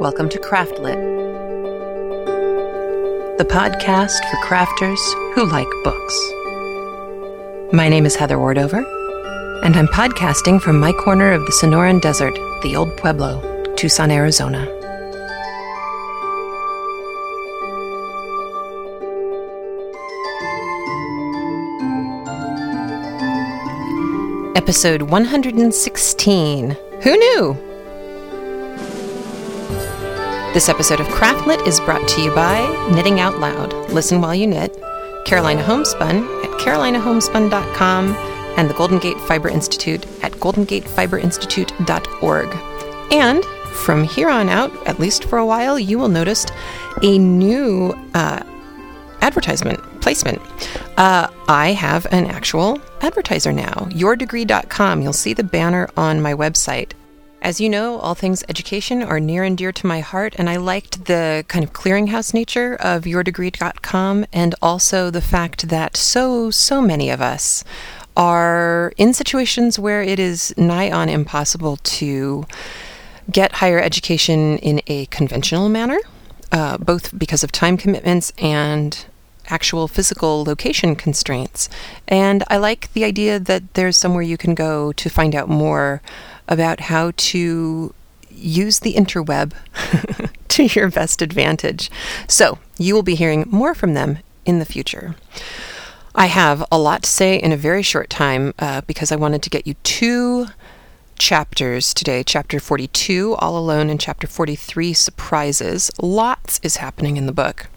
Welcome to Craftlit, the podcast for crafters who like books. My name is Heather Ordover, and I'm podcasting from my corner of the Sonoran Desert, the Old Pueblo, Tucson, Arizona. Episode 116. Who knew? This episode of Craftlit is brought to you by Knitting Out Loud. Listen while you knit. Carolina Homespun at carolinahomespun.com and the Golden Gate Fiber Institute at goldengatefiberinstitute.org. And from here on out, at least for a while, you will notice a new uh, advertisement placement. Uh, I have an actual advertiser now, yourdegree.com. You'll see the banner on my website. As you know, all things education are near and dear to my heart, and I liked the kind of clearinghouse nature of yourdegree.com and also the fact that so, so many of us are in situations where it is nigh on impossible to get higher education in a conventional manner, uh, both because of time commitments and actual physical location constraints. And I like the idea that there's somewhere you can go to find out more about how to use the interweb to your best advantage. So, you will be hearing more from them in the future. I have a lot to say in a very short time uh, because I wanted to get you two chapters today chapter 42, All Alone, and chapter 43, Surprises. Lots is happening in the book.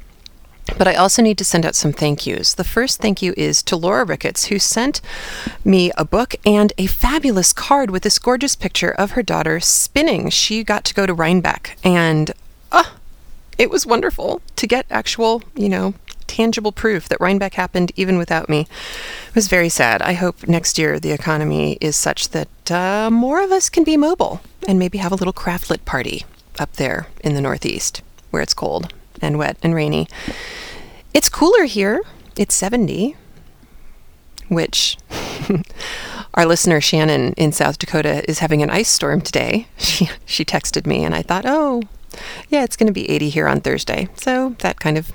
But I also need to send out some thank yous. The first thank you is to Laura Ricketts, who sent me a book and a fabulous card with this gorgeous picture of her daughter spinning. She got to go to Rhinebeck, and oh, it was wonderful to get actual, you know, tangible proof that Rhinebeck happened even without me. It was very sad. I hope next year the economy is such that uh, more of us can be mobile and maybe have a little craftlit party up there in the Northeast where it's cold and wet and rainy. It's cooler here. It's 70, which our listener Shannon in South Dakota is having an ice storm today. She she texted me and I thought, "Oh, yeah, it's going to be 80 here on Thursday." So that kind of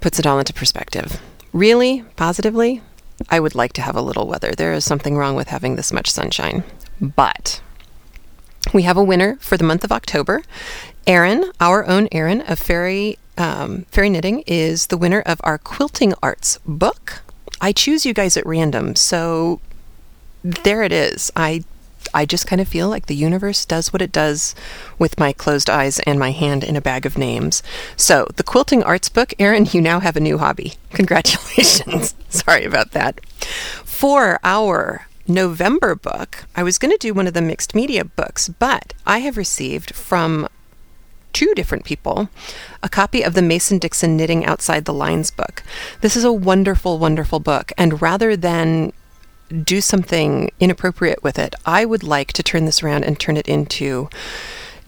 puts it all into perspective. Really, positively, I would like to have a little weather. There is something wrong with having this much sunshine. But we have a winner for the month of October. Erin, our own Erin of Fairy um, Fairy Knitting, is the winner of our Quilting Arts book. I choose you guys at random, so there it is. I I just kind of feel like the universe does what it does with my closed eyes and my hand in a bag of names. So, the Quilting Arts book, Erin, you now have a new hobby. Congratulations. Sorry about that. For our November book, I was going to do one of the mixed media books, but I have received from two different people a copy of the Mason Dixon Knitting Outside the Lines book. This is a wonderful, wonderful book, and rather than do something inappropriate with it, I would like to turn this around and turn it into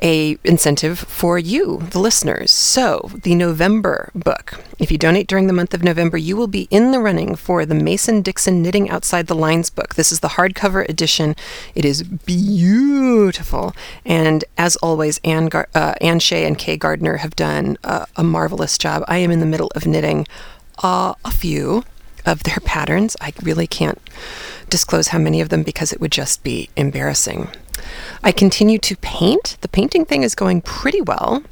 a incentive for you, the listeners. So, the November book. If you donate during the month of November, you will be in the running for the Mason Dixon Knitting Outside the Lines book. This is the hardcover edition. It is beautiful, and as always, Anne, Gar- uh, Ann Shayne and Kay Gardner have done uh, a marvelous job. I am in the middle of knitting uh, a few of their patterns. I really can't disclose how many of them because it would just be embarrassing. I continue to paint. The painting thing is going pretty well.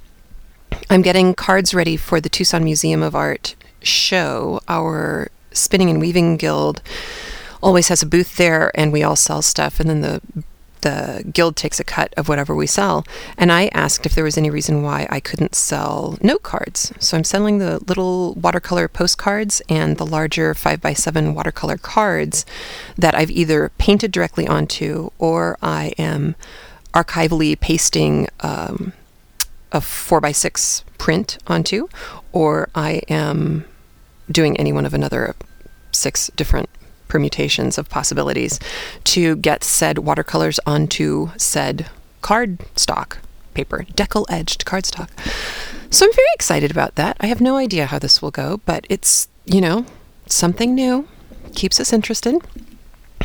I'm getting cards ready for the Tucson Museum of Art show. Our Spinning and Weaving Guild always has a booth there, and we all sell stuff. And then the the guild takes a cut of whatever we sell. And I asked if there was any reason why I couldn't sell note cards. So I'm selling the little watercolor postcards and the larger 5x7 watercolor cards that I've either painted directly onto or I am archivally pasting um, a 4x6 print onto, or I am doing any one of another six different permutations of possibilities to get said watercolors onto said card stock paper, deckle edged cardstock. So I'm very excited about that. I have no idea how this will go, but it's, you know, something new, keeps us interested.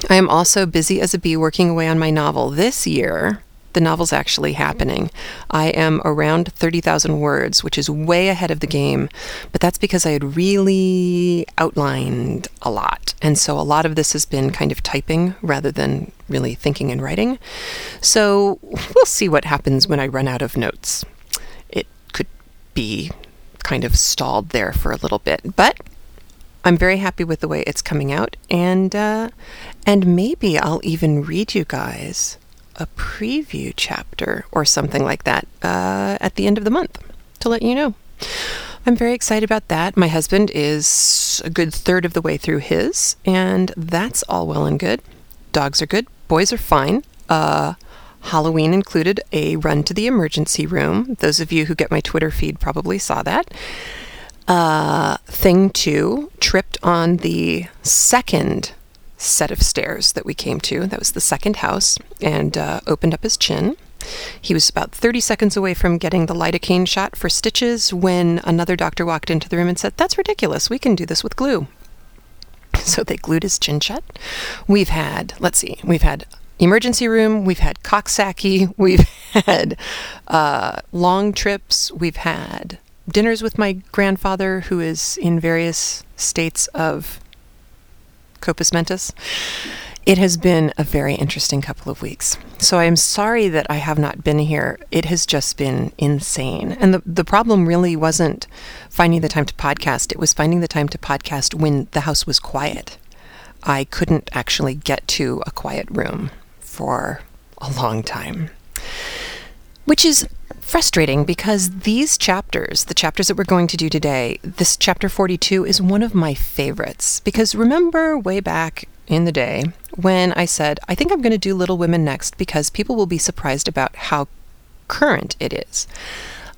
I am also busy as a bee working away on my novel. This year, The novel's actually happening. I am around 30,000 words, which is way ahead of the game, but that's because I had really outlined a lot. And so a lot of this has been kind of typing rather than really thinking and writing. So we'll see what happens when I run out of notes. It could be kind of stalled there for a little bit, but I'm very happy with the way it's coming out, and uh, and maybe I'll even read you guys a preview chapter or something like that uh, at the end of the month to let you know. I'm very excited about that. My husband is a good third of the way through his, and that's all well and good. Dogs are good, boys are fine. Uh, Halloween included a run to the emergency room. Those of you who get my Twitter feed probably saw that. Uh, thing two tripped on the second set of stairs that we came to. That was the second house, and uh, opened up his chin. He was about 30 seconds away from getting the lidocaine shot for stitches when another doctor walked into the room and said, That's ridiculous. We can do this with glue. So they glued his chin shut. We've had, let's see, we've had emergency room, we've had coxsackie, we've had uh, long trips, we've had dinners with my grandfather, who is in various states of Compos Mentis. It has been a very interesting couple of weeks. So I am sorry that I have not been here. It has just been insane. And the, the problem really wasn't finding the time to podcast, it was finding the time to podcast when the house was quiet. I couldn't actually get to a quiet room for a long time. Which is frustrating because these chapters, the chapters that we're going to do today, this chapter 42 is one of my favorites. Because remember way back in the day when I said, I think I'm going to do Little Women next because people will be surprised about how current it is.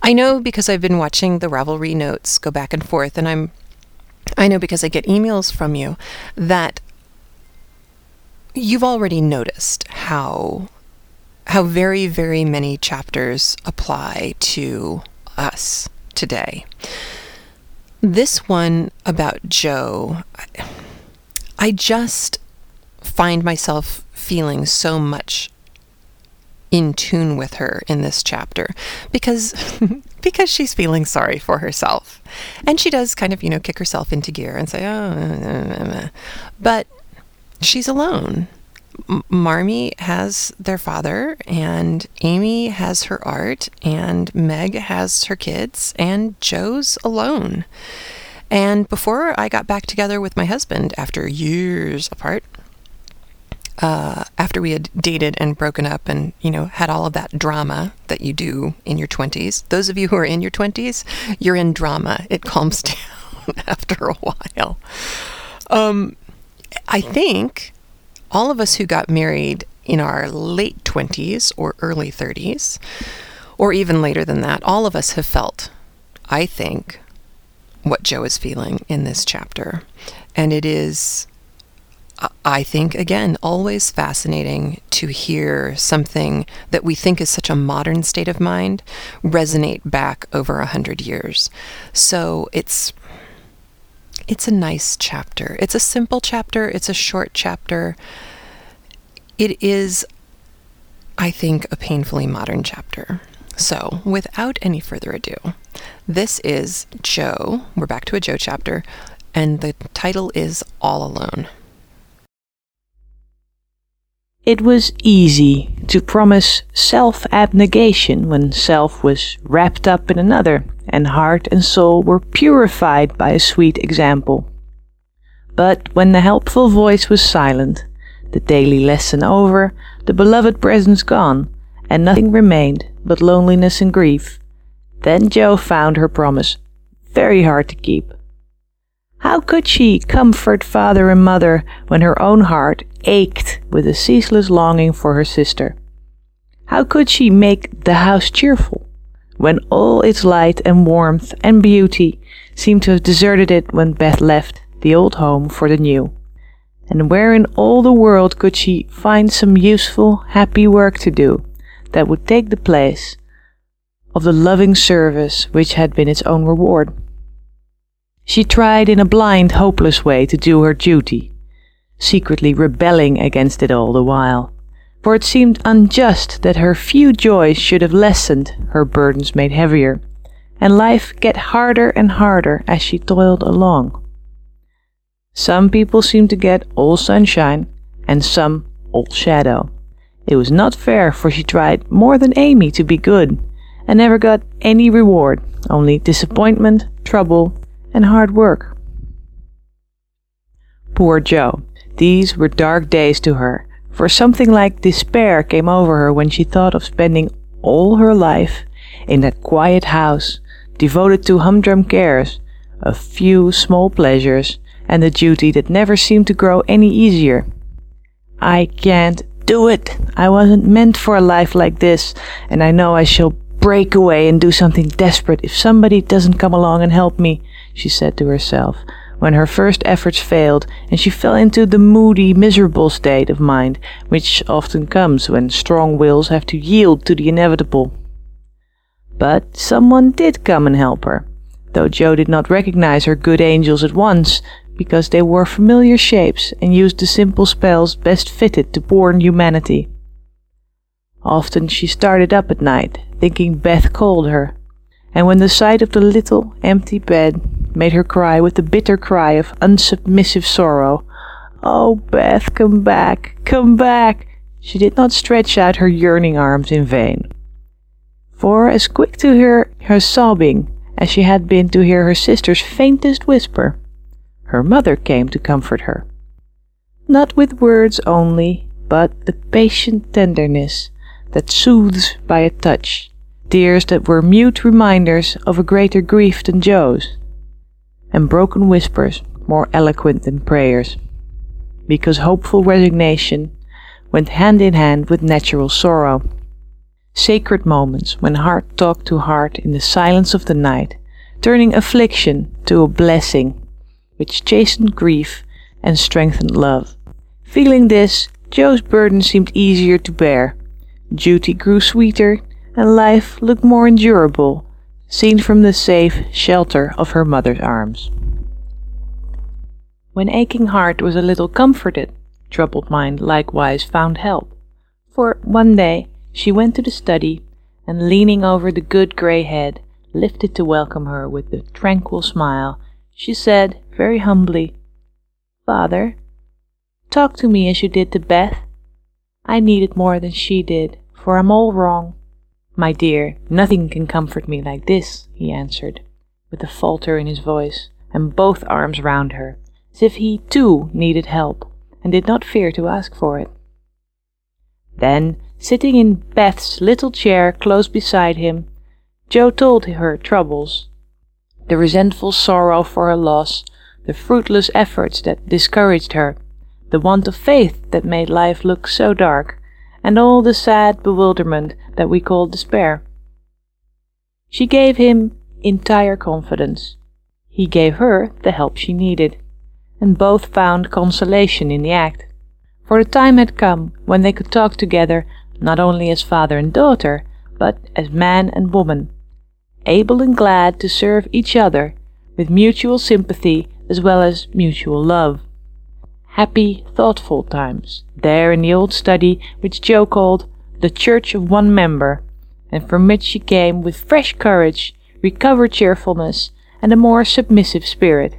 I know because I've been watching the Ravelry notes go back and forth, and I'm I know because I get emails from you that you've already noticed how how very, very many chapters apply to us today. This one about Jo, I just find myself feeling so much in tune with her in this chapter because because she's feeling sorry for herself. And she does kind of you know kick herself into gear and say oh mm, mm, mm, but she's alone Marmee has their father, and Amy has her art, and Meg has her kids, and Jo's alone. And before I got back together with my husband after years apart, uh, after we had dated and broken up and, you know, had all of that drama that you do in your 20s, those of you who are in your 20s, you're in drama. It calms down after a while. Um, I think all of us who got married in our late 20s or early 30s, or even later than that, all of us have felt, I think, what Jo is feeling in this chapter. And it is, uh, I think, again, always fascinating to hear something that we think is such a modern state of mind resonate back over a hundred years. So it's it's a nice chapter. It's a simple chapter, it's a short chapter. It is, I think, a painfully modern chapter. So, without any further ado, this is Jo. We're back to a Jo chapter, and the title is All Alone. It was easy to promise self abnegation when self was wrapped up in another and heart and soul were purified by a sweet example. But when the helpful voice was silent, the daily lesson over, the beloved presence gone, and nothing remained but loneliness and grief, then Jo found her promise very hard to keep. How could she comfort father and mother when her own heart ached with a ceaseless longing for her sister? How could she make the house cheerful when all its light and warmth and beauty seemed to have deserted it when Beth left the old home for the new? And where in all the world could she find some useful, happy work to do that would take the place of the loving service which had been its own reward? She tried in a blind, hopeless way to do her duty, secretly rebelling against it all the while, For it seemed unjust that her few joys should have lessened, her burdens made heavier, and life get harder and harder as she toiled along. Some people seemed to get all sunshine, and some all shadow. It was not fair, for she tried more than Amy to be good, and never got any reward, only disappointment, trouble, and hard work. Poor Jo, these were dark days to her, for something like despair came over her when she thought of spending all her life in that quiet house, devoted to humdrum cares, a few small pleasures, and a duty that never seemed to grow any easier. I can't do it. I wasn't meant for a life like this, and I know I shall break away and do something desperate if somebody doesn't come along and help me, she said to herself, when her first efforts failed and she fell into the moody, miserable state of mind which often comes when strong wills have to yield to the inevitable. But someone did come and help her, though Jo did not recognize her good angels at once, because they wore familiar shapes and used the simple spells best fitted to born humanity. Often she started up at night, thinking Beth called her, and when the sight of the little empty bed made her cry with the bitter cry of unsubmissive sorrow, Oh, Beth, come back, come back, she did not stretch out her yearning arms in vain. For as quick to hear her sobbing as she had been to hear her sister's faintest whisper, her mother came to comfort her. Not with words only, but the patient tenderness that soothes by a touch, tears that were mute reminders of a greater grief than Jo's, and broken whispers more eloquent than prayers, because hopeful resignation went hand in hand with natural sorrow. Sacred moments when heart talked to heart in the silence of the night, turning affliction to a blessing which chastened grief and strengthened love. Feeling this, Jo's burden seemed easier to bear. Duty grew sweeter, and life looked more endurable, seen from the safe shelter of her mother's arms. When aching heart was a little comforted, troubled mind likewise found help. For one day she went to the study, and leaning over the good grey head, lifted to welcome her with a tranquil smile, she said, very humbly, Father, talk to me as you did to Beth. I need it more than she did, for I'm all wrong. My dear, nothing can comfort me like this, he answered, with a falter in his voice, and both arms round her, as if he too needed help, and did not fear to ask for it. Then, sitting in Beth's little chair close beside him, Jo told her troubles, the resentful sorrow for her loss, the fruitless efforts that discouraged her, the want of faith that made life look so dark, and all the sad bewilderment that we call despair. She gave him entire confidence. He gave her the help she needed, and both found consolation in the act. For the time had come when they could talk together not only as father and daughter, but as man and woman, able and glad to serve each other with mutual sympathy as well as mutual love. Happy, thoughtful times, there in the old study which Jo called the Church of One Member, and from which she came with fresh courage, recovered cheerfulness, and a more submissive spirit.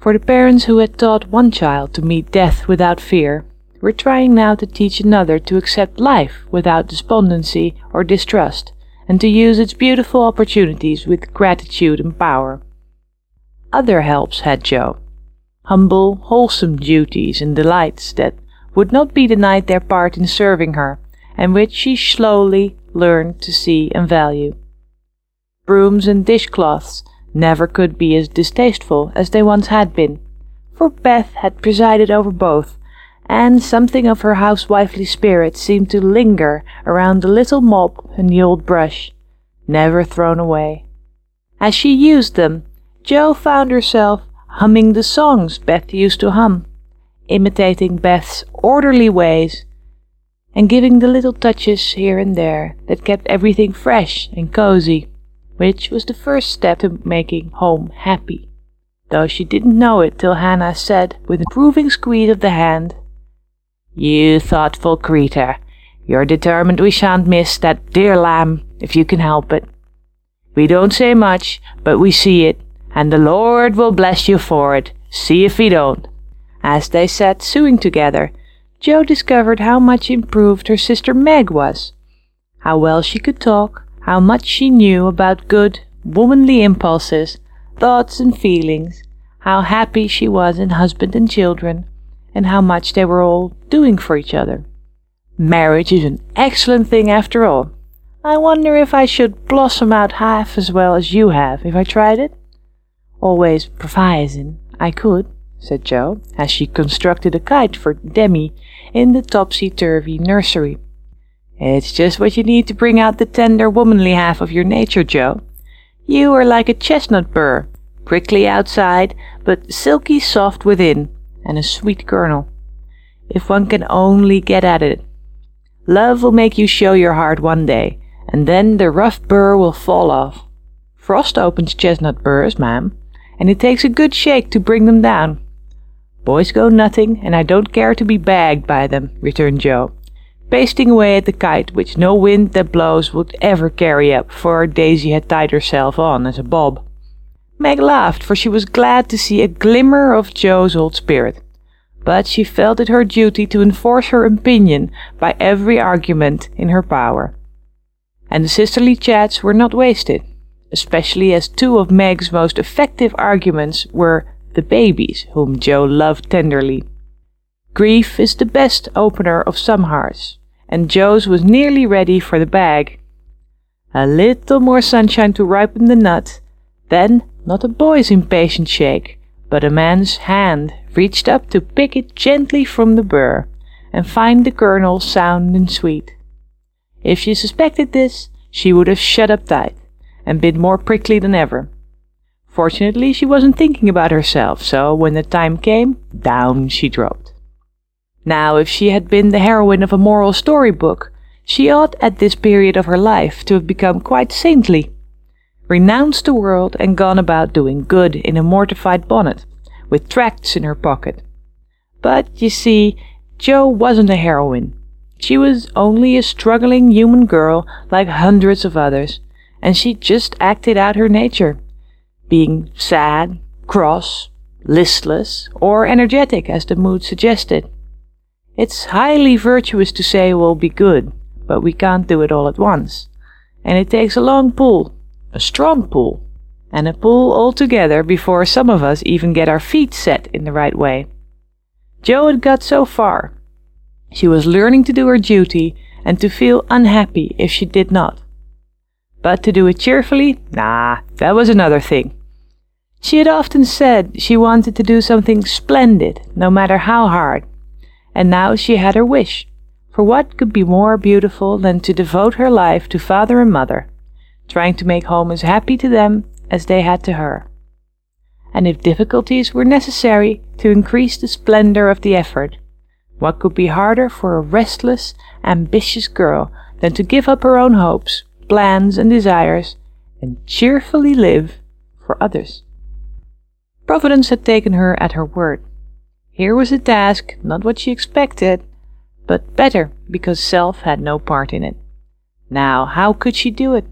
For the parents who had taught one child to meet death without fear were trying now to teach another to accept life without despondency or distrust, and to use its beautiful opportunities with gratitude and power. Other helps had Jo, humble, wholesome duties and delights that would not be denied their part in serving her, and which she slowly learned to see and value. Brooms and dishcloths never could be as distasteful as they once had been, for Beth had presided over both, and something of her housewifely spirit seemed to linger around the little mop and the old brush, never thrown away. As she used them, Jo found herself humming the songs Beth used to hum, imitating Beth's orderly ways, and giving the little touches here and there that kept everything fresh and cozy, which was the first step to making home happy. Though she didn't know it till Hannah said, with an approving squeeze of the hand, You thoughtful creature, You're determined we shan't miss that dear lamb if you can help it. We don't say much, but we see it, and the Lord will bless you for it. See if he don't. As they sat sewing together, Jo discovered how much improved her sister Meg was, how well she could talk, how much she knew about good, womanly impulses, thoughts, and feelings, how happy she was in husband and children, and how much they were all doing for each other. Marriage is an excellent thing after all. I wonder if I should blossom out half as well as you have if I tried it? Always provising I could, said Jo, as she constructed a kite for Demi in the topsy-turvy nursery. It's just what you need to bring out the tender womanly half of your nature, Jo. You are like a chestnut burr, prickly outside, but silky soft within, and a sweet kernel. If one can only get at it, Love will make you show your heart one day, and then the rough burr will fall off. Frost opens chestnut burrs, ma'am, and it takes a good shake to bring them down. Boys go nutting, and I don't care to be bagged by them, returned Jo, pasting away at the kite which no wind that blows would ever carry up, for Daisy had tied herself on as a bob. Meg laughed, for she was glad to see a glimmer of Jo's old spirit but she felt it her duty to enforce her opinion by every argument in her power. And the sisterly chats were not wasted, especially as two of Meg's most effective arguments were the babies, whom Jo loved tenderly. Grief is the best opener of some hearts, and Jo's was nearly ready for the bag. A little more sunshine to ripen the nut, then not a boy's impatient shake, but a man's hand reached up to pick it gently from the burr and find the kernel sound and sweet. If she suspected this, she would have shut up tight and bit more prickly than ever. Fortunately, she wasn't thinking about herself, so when the time came, down she dropped. Now, if she had been the heroine of a moral storybook, she ought at this period of her life to have become quite saintly, renounced the world, and gone about doing good in a mortified bonnet with tracts in her pocket. But, you see, Jo wasn't a heroine. She was only a struggling human girl like hundreds of others, and she just acted out her nature, being sad, cross, listless, or energetic as the mood suggested. It's highly virtuous to say we'll be good, but we can't do it all at once. And it takes a long pull, a strong pull, and a pull all together before some of us even get our feet set in the right way. Jo had got so far. She was learning to do her duty and to feel unhappy if she did not. But to do it cheerfully, nah, that was another thing. She had often said she wanted to do something splendid, no matter how hard, and now she had her wish. For what could be more beautiful than to devote her life to father and mother, trying to make home as happy to them as they had to her. And if difficulties were necessary to increase the splendor of the effort, what could be harder for a restless, ambitious girl than to give up her own hopes, plans, and desires, and cheerfully live for others? Providence had taken her at her word. Here was a task, not what she expected, but better because self had no part in it. Now, how could she do it?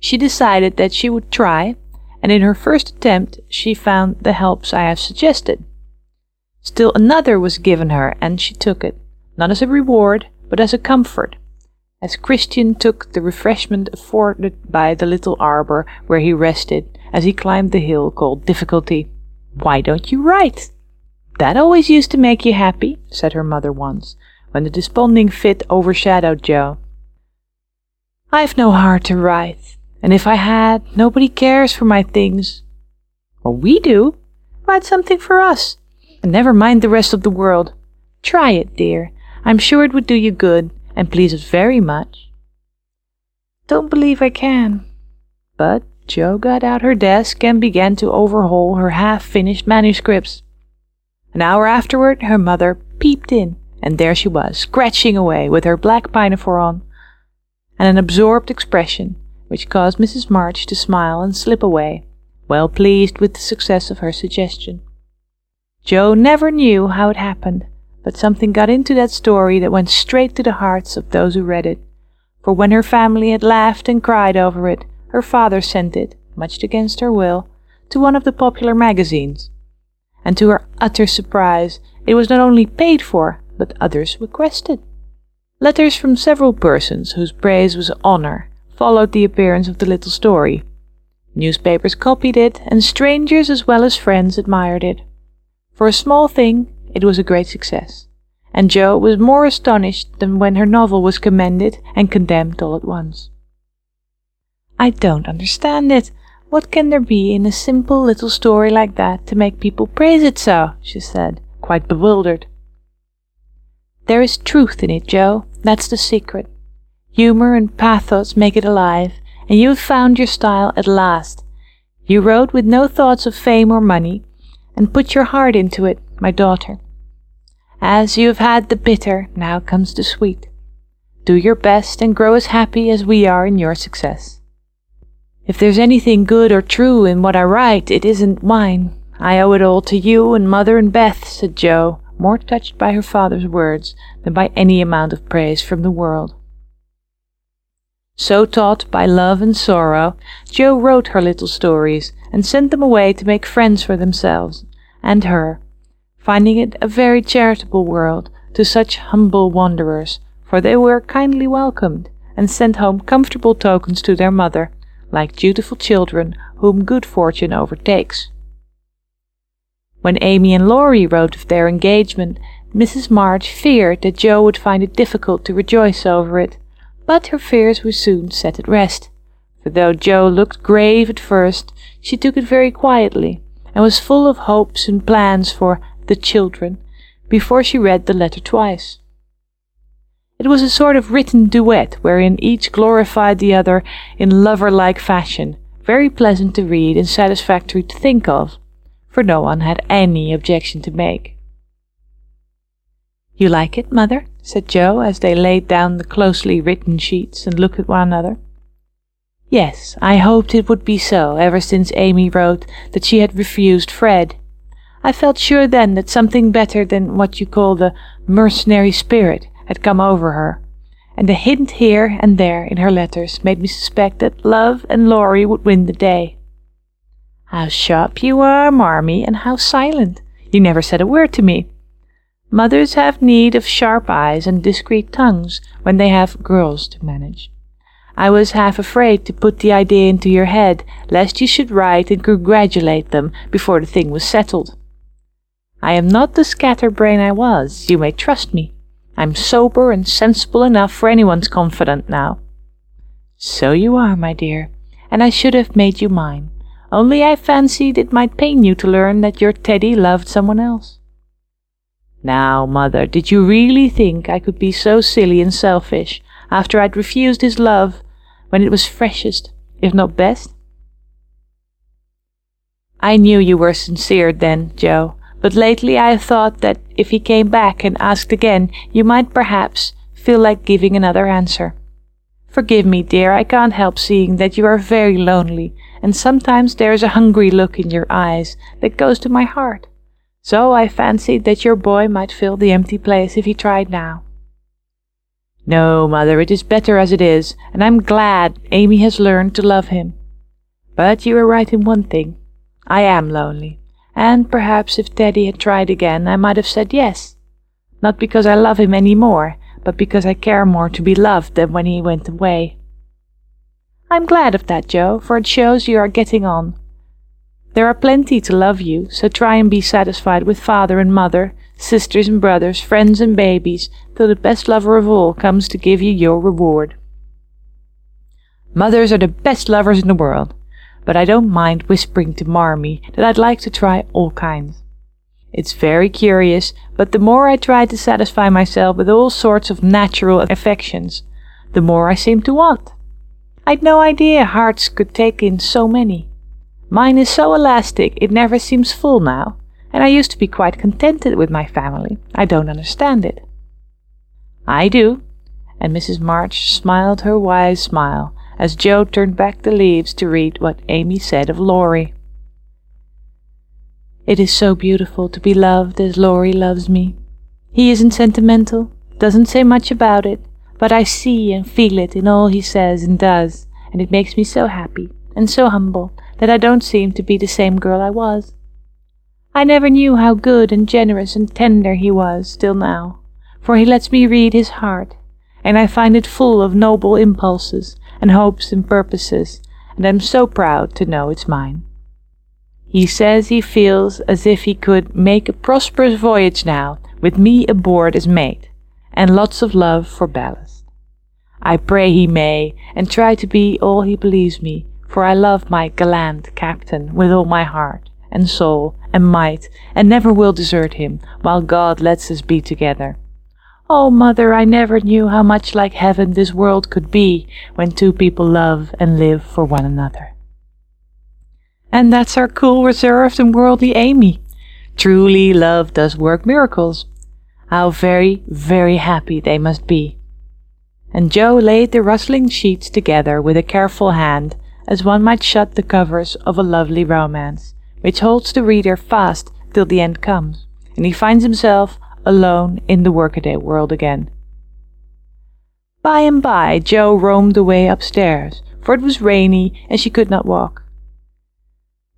She decided that she would try, and in her first attempt she found the helps I have suggested. Still another was given her, and she took it, not as a reward, but as a comfort, as Christian took the refreshment afforded by the little arbor where he rested as he climbed the hill called Difficulty. Why don't you write? That always used to make you happy, said her mother once, when the desponding fit overshadowed Jo. I've no heart to write, and if I had, nobody cares for my things. Well, we do. Write something for us. And never mind the rest of the world. Try it, dear. I'm sure it would do you good and please us very much. Don't believe I can. But Jo got out her desk and began to overhaul her half finished manuscripts. An hour afterward, her mother peeped in, and there she was, scratching away with her black pinafore on, and an absorbed expression which caused Mrs. March to smile and slip away, well pleased with the success of her suggestion. Jo never knew how it happened, But something got into that story that went straight to the hearts of those who read it. For when her family had laughed and cried over it, her father sent it, much against her will, to one of the popular magazines. And to her utter surprise, it was not only paid for, but others requested. Letters from several persons whose praise was honor followed the appearance of the little story. Newspapers copied it, and strangers as well as friends admired it. For a small thing, it was a great success, and Jo was more astonished than when her novel was commended and condemned all at once. I don't understand it. What can there be in a simple little story like that to make people praise it so? she said, quite bewildered. There is truth in it, Jo. That's the secret. Humor and pathos make it alive, and you have found your style at last. You wrote with no thoughts of fame or money, and put your heart into it, my daughter. As you have had the bitter, now comes the sweet. Do your best and grow as happy as we are in your success. If there's anything good or true in what I write, it isn't mine. I owe it all to you and Mother and Beth, said Jo, more touched by her father's words than by any amount of praise from the world. So taught by love and sorrow, Jo wrote her little stories and sent them away to make friends for themselves and her, finding it a very charitable world to such humble wanderers, for they were kindly welcomed and sent home comfortable tokens to their mother, like dutiful children whom good fortune overtakes. When Amy and Laurie wrote of their engagement, Mrs. March feared that Jo would find it difficult to rejoice over it, but her fears were soon set at rest. For though Jo looked grave at first, she took it very quietly, and was full of hopes and plans for the children before she read the letter twice. It was a sort of written duet wherein each glorified the other in lover like fashion, very pleasant to read and satisfactory to think of, for no one had any objection to make. You like it, mother? said Jo as they laid down the closely written sheets and looked at one another. Yes, I hoped it would be so ever since Amy wrote that she had refused Fred. I felt sure then that something better than what you call the mercenary spirit had come over her, and a hint here and there in her letters made me suspect that love and Laurie would win the day. How sharp you are, Marmee, and how silent! You never said a word to me. Mothers have need of sharp eyes and discreet tongues when they have girls to manage. I was half afraid to put the idea into your head, lest you should write and congratulate them before the thing was settled. I am not the scatterbrain I was, you may trust me. I'm sober and sensible enough for anyone's confidant now. So you are, my dear, and I should have made you mine, only I fancied it might pain you to learn that your Teddy loved someone else. Now, mother, did you really think I could be so silly and selfish after I'd refused his love when it was freshest, if not best? I knew you were sincere then, Jo, but lately I have thought that if he came back and asked again, you might perhaps feel like giving another answer. Forgive me, dear, I can't help seeing that you are very lonely, and sometimes there is a hungry look in your eyes that goes to my heart. So I fancied that your boy might fill the empty place if he tried now. No, mother, it is better as it is, and I'm glad Amy has learned to love him. But you are right in one thing. I am lonely, and perhaps if Teddy had tried again, I might have said yes. Not because I love him any more, but because I care more to be loved than when he went away. I'm glad of that, Jo, for it shows you are getting on. There are plenty to love you, so try and be satisfied with father and mother, sisters and brothers, friends and babies, till the best lover of all comes to give you your reward. Mothers are the best lovers in the world, but I don't mind whispering to Marmee that I'd like to try all kinds. It's very curious, but the more I try to satisfy myself with all sorts of natural affections, the more I seem to want. I'd no idea hearts could take in so many. Mine is so elastic it never seems full now and I used to be quite contented with my family. I don't understand it. I do, and Mrs. March smiled her wise smile as Jo turned back the leaves to read what Amy said of Laurie. It is so beautiful to be loved as Laurie loves me. He isn't sentimental, doesn't say much about it, but I see and feel it in all he says and does, and it makes me so happy and so humble that I don't seem to be the same girl I was. I never knew how good and generous and tender he was till now, for he lets me read his heart, and I find it full of noble impulses and hopes and purposes, and I'm so proud to know it's mine. He says he feels as if he could make a prosperous voyage now, with me aboard as mate, and lots of love for ballast. I pray he may, and try to be all he believes me, for I love my gallant captain with all my heart and soul and might, and never will desert him, while God lets us be together. Oh, mother, I never knew how much like heaven this world could be when two people love and live for one another. And that's our cool, reserved, and worldly Amy. Truly, love does work miracles. How very, very happy they must be. And Jo laid the rustling sheets together with a careful hand, as one might shut the covers of a lovely romance, which holds the reader fast till the end comes, and he finds himself alone in the workaday world again. By and by Jo roamed away upstairs, for it was rainy and she could not walk.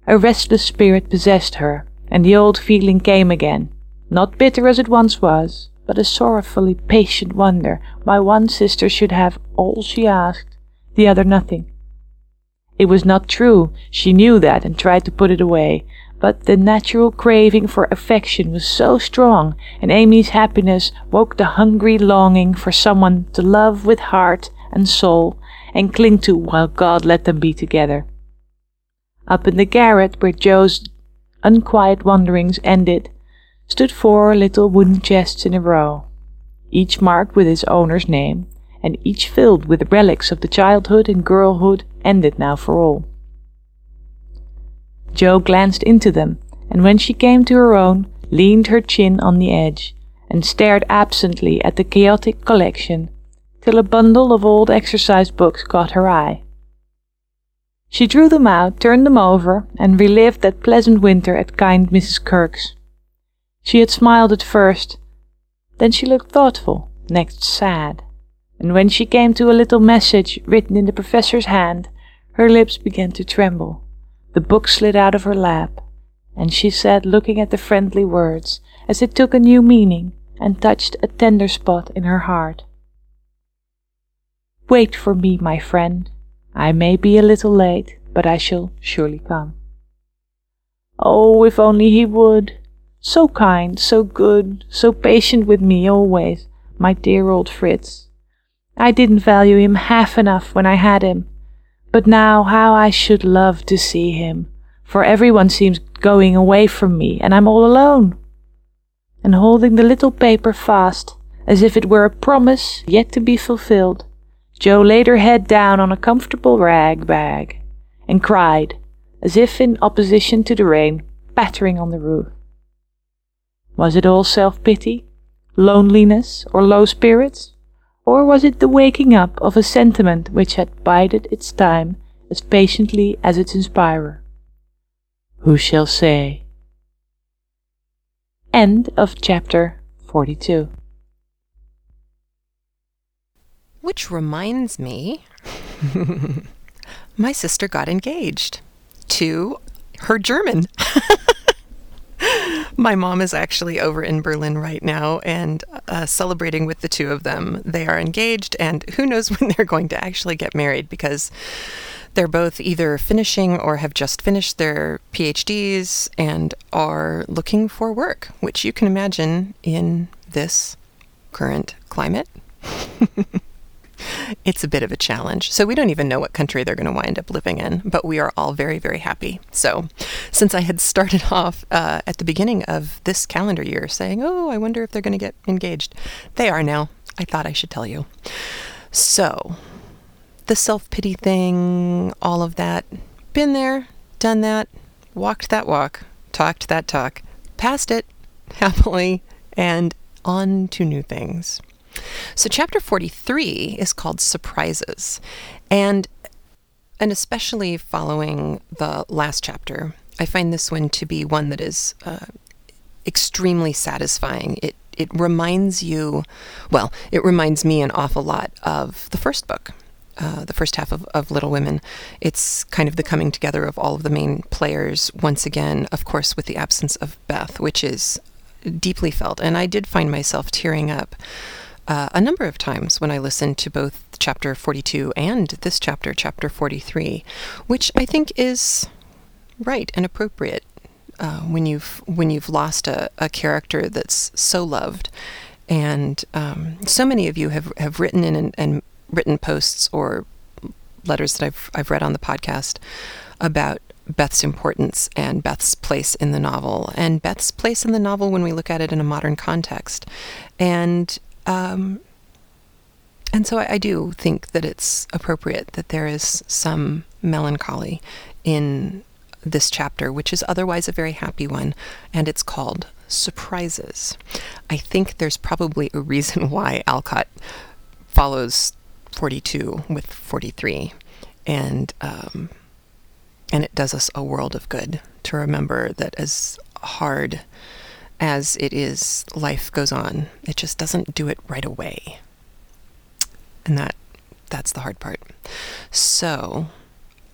A restless spirit possessed her, and the old feeling came again, not bitter as it once was, but a sorrowfully patient wonder why one sister should have all she asked, the other nothing. It was not true, she knew that and tried to put it away, but the natural craving for affection was so strong, and Amy's happiness woke the hungry longing for someone to love with heart and soul and cling to while God let them be together. Up in the garret where Jo's unquiet wanderings ended stood four little wooden chests in a row, each marked with its owner's name, and each filled with relics of the childhood and girlhood ended now for all. Jo glanced into them, and when she came to her own, leaned her chin on the edge, and stared absently at the chaotic collection, till a bundle of old exercise books caught her eye. She drew them out, turned them over, and relived that pleasant winter at kind Mrs. Kirke's. She had smiled at first, then she looked thoughtful, next sad, and when she came to a little message written in the professor's hand, her lips began to tremble. The book slid out of her lap, and she sat looking at the friendly words as it took a new meaning and touched a tender spot in her heart. Wait for me, my friend. I may be a little late, but I shall surely come. Oh, if only he would! So kind, so good, so patient with me always, my dear old Fritz. I didn't value him half enough when I had him, but now how I should love to see him, for everyone seems going away from me, and I'm all alone. And holding the little paper fast, as if it were a promise yet to be fulfilled, Jo laid her head down on a comfortable rag bag and cried, as if in opposition to the rain pattering on the roof. Was it all self pity, loneliness, or low spirits? Or was it the waking up of a sentiment which had bided its time as patiently as its inspirer? Who shall say? End of chapter 42. Which reminds me, my sister got engaged to her German. My mom is actually over in Berlin right now and uh, celebrating with the two of them. They are engaged, and who knows when they're going to actually get married because they're both either finishing or have just finished their PhDs and are looking for work, which you can imagine in this current climate. it's a bit of a challenge. So we don't even know what country they're going to wind up living in, but we are all very, very happy. So since I had started off uh, at the beginning of this calendar year saying, oh, I wonder if they're going to get engaged, they are now. I thought I should tell you. So the self pity thing, all of that, been there, done that, walked that walk, talked that talk, passed it happily, and on to new things. So, chapter 43 is called Surprises. And, and especially following the last chapter, I find this one to be one that is uh, extremely satisfying. It, it reminds you, well, it reminds me an awful lot of the first book, uh, the first half of, of Little Women. It's kind of the coming together of all of the main players once again, of course, with the absence of Beth, which is deeply felt. And I did find myself tearing up uh, a number of times when I listened to both chapter 42 and this chapter, chapter 43, which I think is right and appropriate uh, when you've when you've lost a, a character that's so loved. And um, so many of you have, have written in and, and written posts or letters that I've I've read on the podcast about Beth's importance and Beth's place in the novel, and Beth's place in the novel when we look at it in a modern context, and um, and so I, I do think that it's appropriate that there is some melancholy in this chapter, which is otherwise a very happy one, and it's called Surprises. I think there's probably a reason why Alcott follows 42 with 43, and um, and it does us a world of good to remember that as hard as it is, life goes on. It just doesn't do it right away, and that that's the hard part. So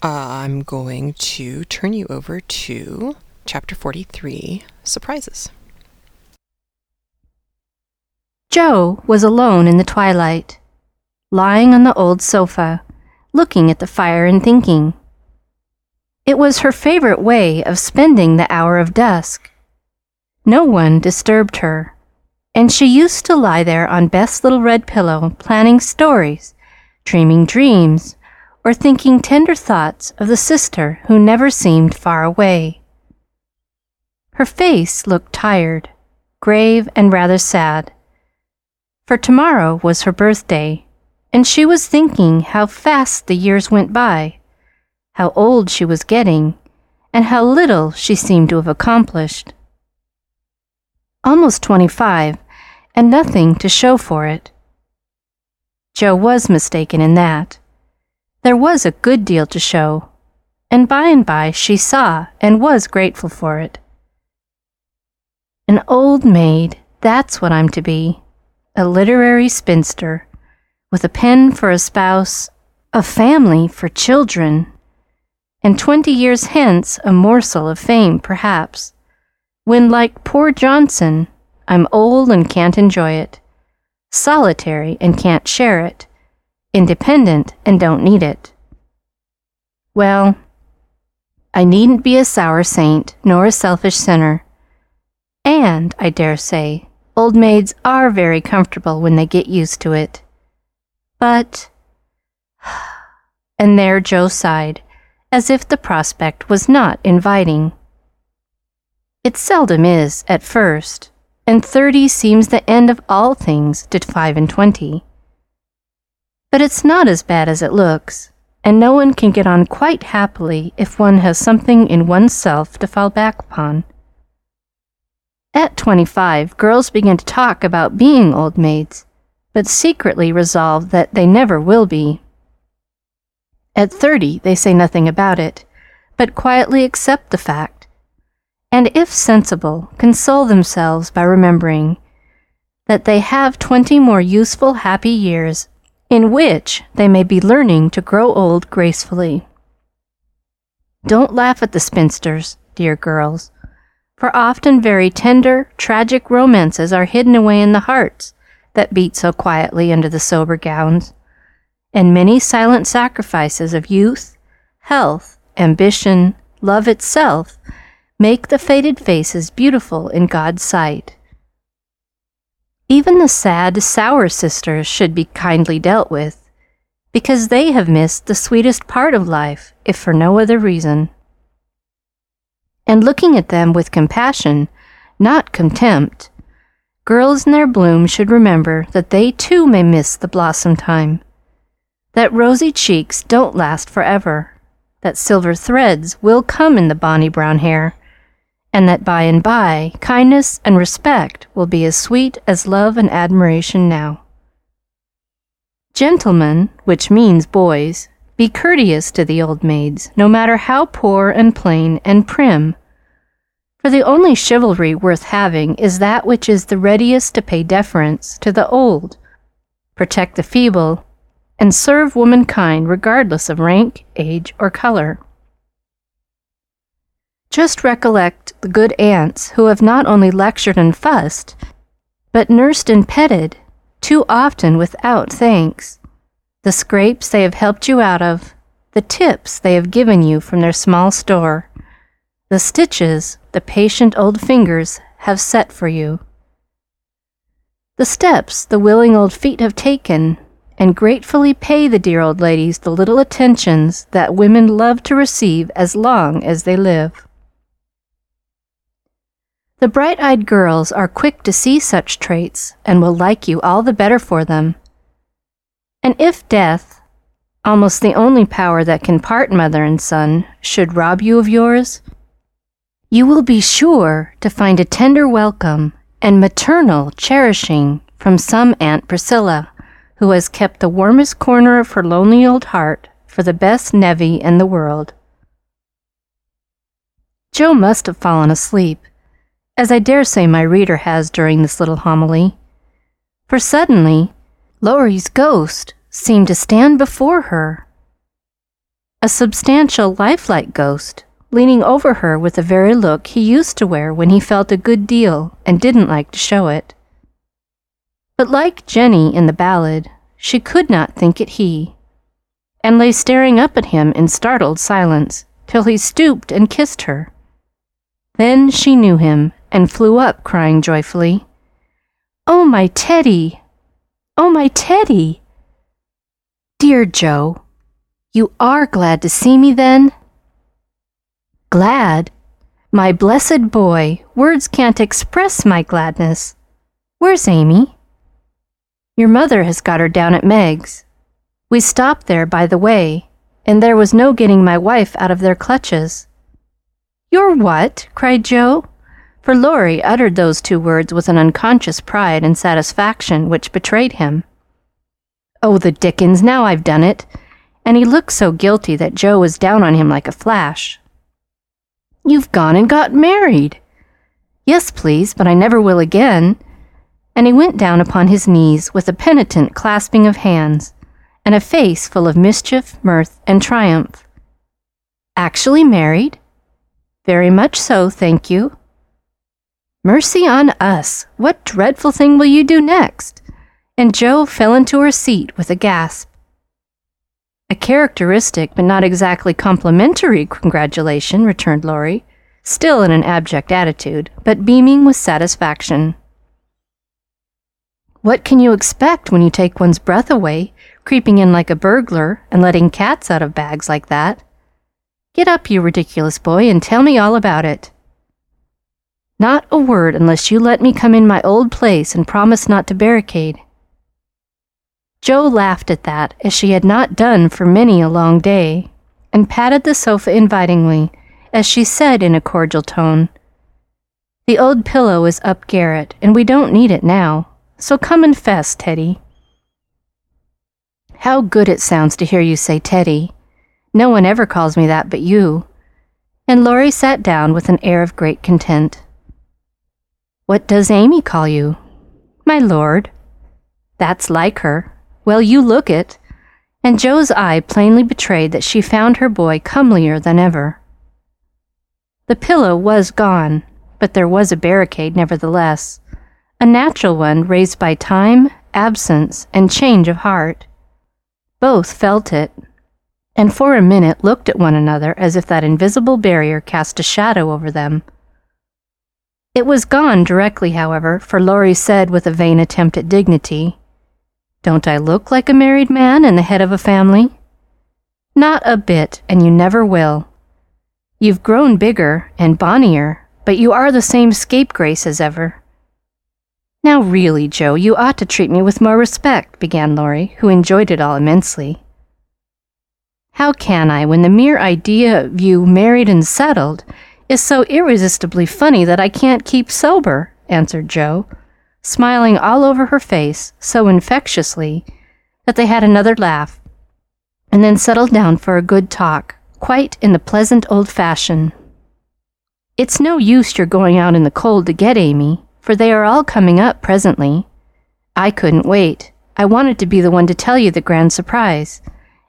uh, I'm going to turn you over to chapter 43 Surprises. Jo was alone in the twilight, lying on the old sofa, looking at the fire and thinking. It was her favorite way of spending the hour of dusk. No one disturbed her, and she used to lie there on Beth's little red pillow, planning stories, dreaming dreams, or thinking tender thoughts of the sister who never seemed far away. Her face looked tired, grave, and rather sad, for tomorrow was her birthday, and she was thinking how fast the years went by, how old she was getting, and how little she seemed to have accomplished. Almost twenty five, and nothing to show for it. Jo was mistaken in that. There was a good deal to show, and by and by she saw and was grateful for it. An old maid, that's what I'm to be. A literary spinster, with a pen for a spouse, a family for children, and twenty years hence a morsel of fame, perhaps, when, like poor Johnson, I'm old and can't enjoy it, solitary and can't share it independent and don't need it. Well, I needn't be a sour saint nor a selfish sinner. And, I dare say, old maids are very comfortable when they get used to it. But. And there Jo sighed, as if the prospect was not inviting. It seldom is, at first, and thirty seems the end of all things to five and twenty. But it's not as bad as it looks, and no one can get on quite happily if one has something in oneself to fall back upon. At twenty five, girls begin to talk about being old maids, but secretly resolve that they never will be. At thirty, they say nothing about it, but quietly accept the fact, and if sensible, console themselves by remembering that they have twenty more useful, happy years in which they may be learning to grow old gracefully. Don't laugh at the spinsters, dear girls, for often very tender, tragic romances are hidden away in the hearts that beat so quietly under the sober gowns, and many silent sacrifices of youth, health, ambition, love itself make the faded faces beautiful in God's sight. Even the sad, sour sisters should be kindly dealt with, because they have missed the sweetest part of life, if for no other reason. And looking at them with compassion, not contempt, girls in their bloom should remember that they too may miss the blossom time, that rosy cheeks don't last forever, that silver threads will come in the bonny brown hair and that by and by kindness and respect will be as sweet as love and admiration now. Gentlemen, which means boys, be courteous to the old maids, no matter how poor and plain and prim, For the only chivalry worth having is that which is the readiest to pay deference to the old, protect the feeble, and serve womankind regardless of rank, age, or color. Just recollect the good aunts who have not only lectured and fussed, but nursed and petted, too often without thanks, the scrapes they have helped you out of, the tips they have given you from their small store, the stitches the patient old fingers have set for you, the steps the willing old feet have taken, and gratefully pay the dear old ladies the little attentions that women love to receive as long as they live. The bright eyed girls are quick to see such traits and will like you all the better for them. And if death, almost the only power that can part mother and son, should rob you of yours, you will be sure to find a tender welcome and maternal cherishing from some Aunt Priscilla, who has kept the warmest corner of her lonely old heart for the best nevy in the world. Jo must have fallen asleep, as I dare say my reader has during this little homily, for suddenly Laurie's ghost seemed to stand before her. A substantial, lifelike ghost leaning over her with the very look he used to wear when he felt a good deal and didn't like to show it. But like Jenny in the ballad, she could not think it he, and lay staring up at him in startled silence till he stooped and kissed her. Then she knew him and flew up, crying joyfully, Oh, my Teddy! Oh, my Teddy! Dear Jo, you are glad to see me then? Glad? My blessed boy, words can't express my gladness. Where's Amy? Your mother has got her down at Meg's. We stopped there by the way, and there was no getting my wife out of their clutches. Your what? cried Jo, for Laurie uttered those two words with an unconscious pride and satisfaction which betrayed him. Oh, the dickens, now I've done it! And he looked so guilty that Jo was down on him like a flash. You've gone and got married. Yes, please, but I never will again. And he went down upon his knees with a penitent clasping of hands and a face full of mischief, mirth, and triumph. Actually married? Very much so, thank you. Mercy on us! What dreadful thing will you do next? And Jo fell into her seat with a gasp. A characteristic, but not exactly complimentary congratulation, returned Laurie, still in an abject attitude, but beaming with satisfaction. What can you expect when you take one's breath away, creeping in like a burglar and letting cats out of bags like that? Get up, you ridiculous boy, and tell me all about it. Not a word unless you let me come in my old place and promise not to barricade. Jo laughed at that, as she had not done for many a long day, and patted the sofa invitingly as she said in a cordial tone, The old pillow is up garret, and we don't need it now, so come and fess, Teddy. How good it sounds to hear you say Teddy. No one ever calls me that but you. And Laurie sat down with an air of great content. What does Amy call you? My lord. That's like her. Well, you look it. And Jo's eye plainly betrayed that she found her boy comelier than ever. The pillow was gone, but there was a barricade nevertheless, a natural one raised by time, absence, and change of heart. Both felt it, and for a minute looked at one another as if that invisible barrier cast a shadow over them. It was gone directly, however, for Laurie said with a vain attempt at dignity, don't I look like a married man and the head of a family? Not a bit, and you never will. You've grown bigger and bonnier, but you are the same scapegrace as ever. Now, really, Jo, you ought to treat me with more respect, began Laurie, who enjoyed it all immensely. How can I, when the mere idea of you married and settled is so irresistibly funny that I can't keep sober? answered Jo, smiling all over her face so infectiously that they had another laugh, and then settled down for a good talk, quite in the pleasant old fashion. It's no use your going out in the cold to get Amy, for they are all coming up presently. I couldn't wait. I wanted to be the one to tell you the grand surprise,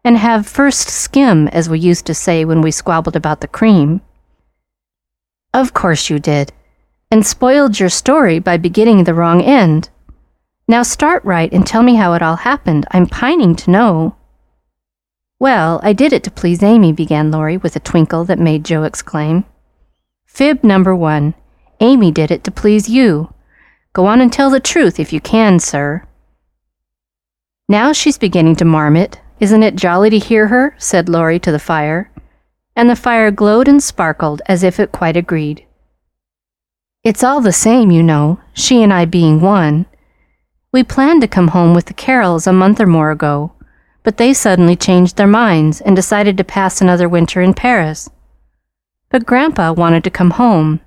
and have first skim, as we used to say when we squabbled about the cream. Of course you did, and spoiled your story by beginning the wrong end. Now start right and tell me how it all happened. I'm pining to know. Well, I did it to please Amy, began Laurie with a twinkle that made Jo exclaim. Fib number one. Amy did it to please you. Go on and tell the truth if you can, sir. Now she's beginning to marmot. Isn't it jolly to hear her? said Laurie to the fire, and the fire glowed and sparkled as if it quite agreed. It's all the same, you know, she and I being one. We planned to come home with the Carrolls a month or more ago, but they suddenly changed their minds and decided to pass another winter in Paris. But Grandpa wanted to come home.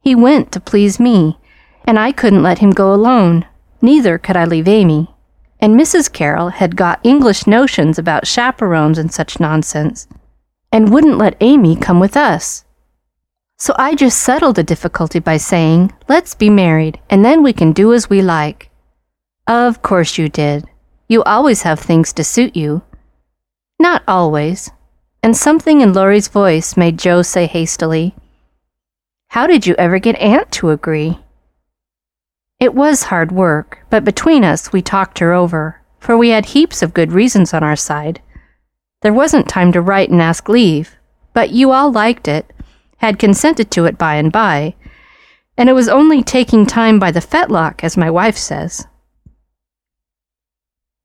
He went to please me, and I couldn't let him go alone. Neither could I leave Amy. And Mrs. Carroll had got English notions about chaperones and such nonsense, and wouldn't let Amy come with us. So I just settled the difficulty by saying, Let's be married, and then we can do as we like. Of course you did. You always have things to suit you. Not always. And something in Laurie's voice made Jo say hastily, How did you ever get Aunt to agree? It was hard work, but between us we talked her over, for we had heaps of good reasons on our side. There wasn't time to write and ask leave, but you all liked it, had consented to it by and by, and it was only taking time by the fetlock, as my wife says.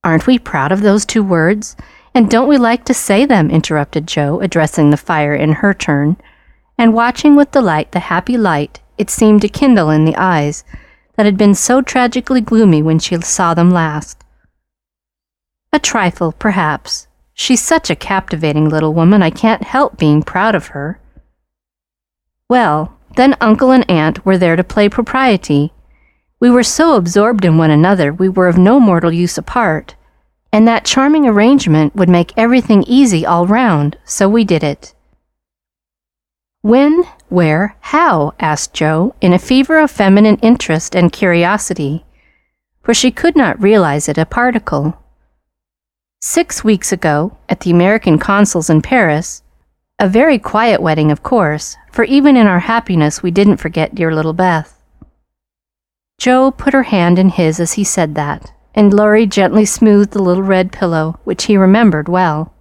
Aren't we proud of those two words? And don't we like to say them? interrupted Jo, addressing the fire in her turn, and watching with delight the happy light it seemed to kindle in the eyes that had been so tragically gloomy when she saw them last. A trifle, perhaps. She's such a captivating little woman, I can't help being proud of her. Well, then Uncle and Aunt were there to play propriety, we were so absorbed in one another we were of no mortal use apart, and that charming arrangement would make everything easy all round, so we did it. When, where, how? asked Jo, in a fever of feminine interest and curiosity, for she could not realize it a particle. Six weeks ago, at the American consul's in Paris, a very quiet wedding, of course, for even in our happiness we didn't forget dear little Beth. Jo put her hand in his as he said that, and Laurie gently smoothed the little red pillow, which he remembered well.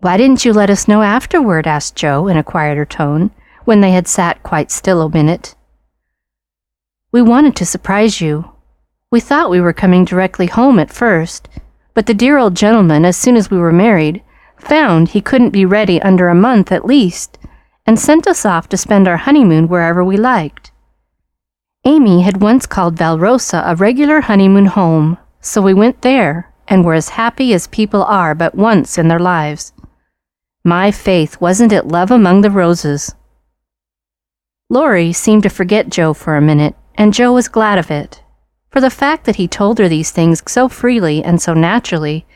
Why didn't you let us know afterward? asked Jo in a quieter tone, when they had sat quite still a minute. We wanted to surprise you. We thought we were coming directly home at first, but the dear old gentleman, as soon as we were married, found he couldn't be ready under a month at least, and sent us off to spend our honeymoon wherever we liked. Amy had once called Valrosa a regular honeymoon home, so we went there and were as happy as people are but once in their lives. My faith, wasn't it love among the roses? Laurie seemed to forget Jo for a minute, and Jo was glad of it, for the fact that he told her these things so freely and so naturally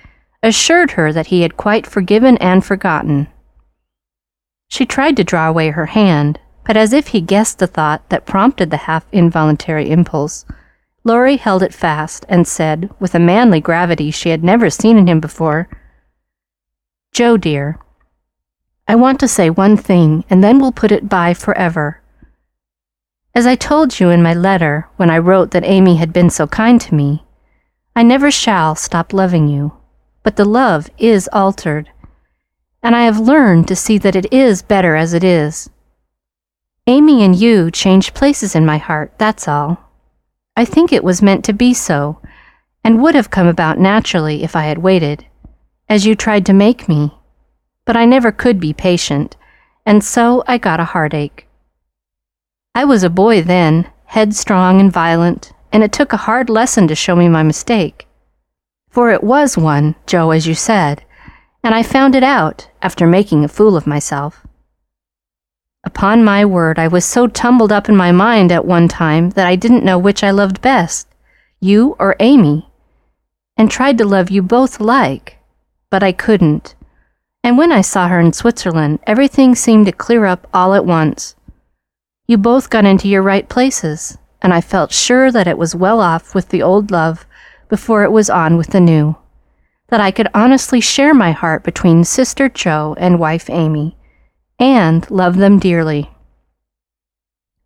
assured her that he had quite forgiven and forgotten. She tried to draw away her hand, but as if he guessed the thought that prompted the half involuntary impulse, Laurie held it fast and said, with a manly gravity she had never seen in him before, Jo, dear, I want to say one thing, and then we'll put it by forever. As I told you in my letter when I wrote that Amy had been so kind to me, I never shall stop loving you, but the love is altered, and I have learned to see that it is better as it is. Amy and you changed places in my heart, that's all. I think it was meant to be so, and would have come about naturally if I had waited, as you tried to make me. But I never could be patient, and so I got a heartache. I was a boy then, headstrong and violent, and it took a hard lesson to show me my mistake. For it was one, Jo, as you said, and I found it out after making a fool of myself. Upon my word, I was so tumbled up in my mind at one time that I didn't know which I loved best, you or Amy, and tried to love you both alike, but I couldn't, And when I saw her in Switzerland, everything seemed to clear up all at once. You both got into your right places, and I felt sure that it was well off with the old love before it was on with the new. That I could honestly share my heart between Sister Jo and wife Amy, and love them dearly.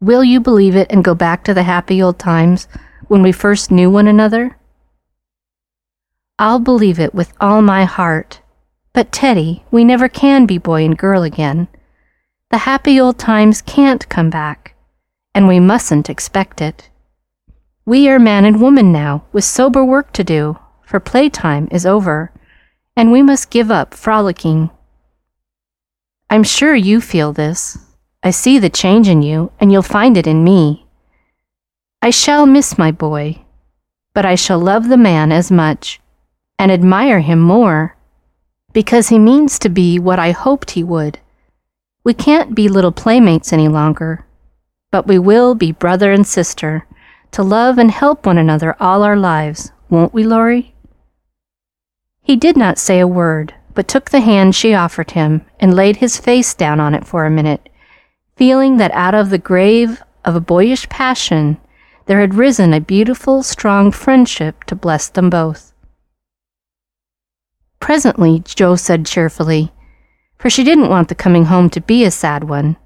Will you believe it and go back to the happy old times when we first knew one another? I'll believe it with all my heart. But, Teddy, we never can be boy and girl again. The happy old times can't come back, and we mustn't expect it. We are man and woman now, with sober work to do, for playtime is over, and we must give up frolicking. I'm sure you feel this. I see the change in you, and you'll find it in me. I shall miss my boy, but I shall love the man as much and admire him more because he means to be what I hoped he would. We can't be little playmates any longer, but we will be brother and sister to love and help one another all our lives, won't we, Laurie? He did not say a word, but took the hand she offered him and laid his face down on it for a minute, feeling that out of the grave of a boyish passion there had risen a beautiful, strong friendship to bless them both. Presently, Jo said cheerfully, for she didn't want the coming home to be a sad one.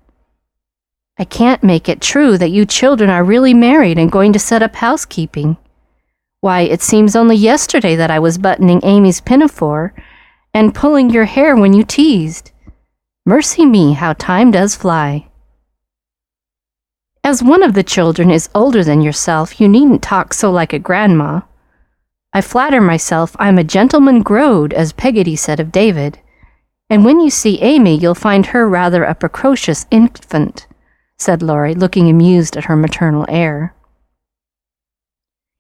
I can't make it true that you children are really married and going to set up housekeeping. Why, it seems only yesterday that I was buttoning Amy's pinafore and pulling your hair when you teased. Mercy me, how time does fly. As one of the children is older than yourself, you needn't talk so like a grandma. I flatter myself I'm a gentleman growed, as Peggotty said of David. And when you see Amy, you'll find her rather a precocious infant, said Laurie, looking amused at her maternal air.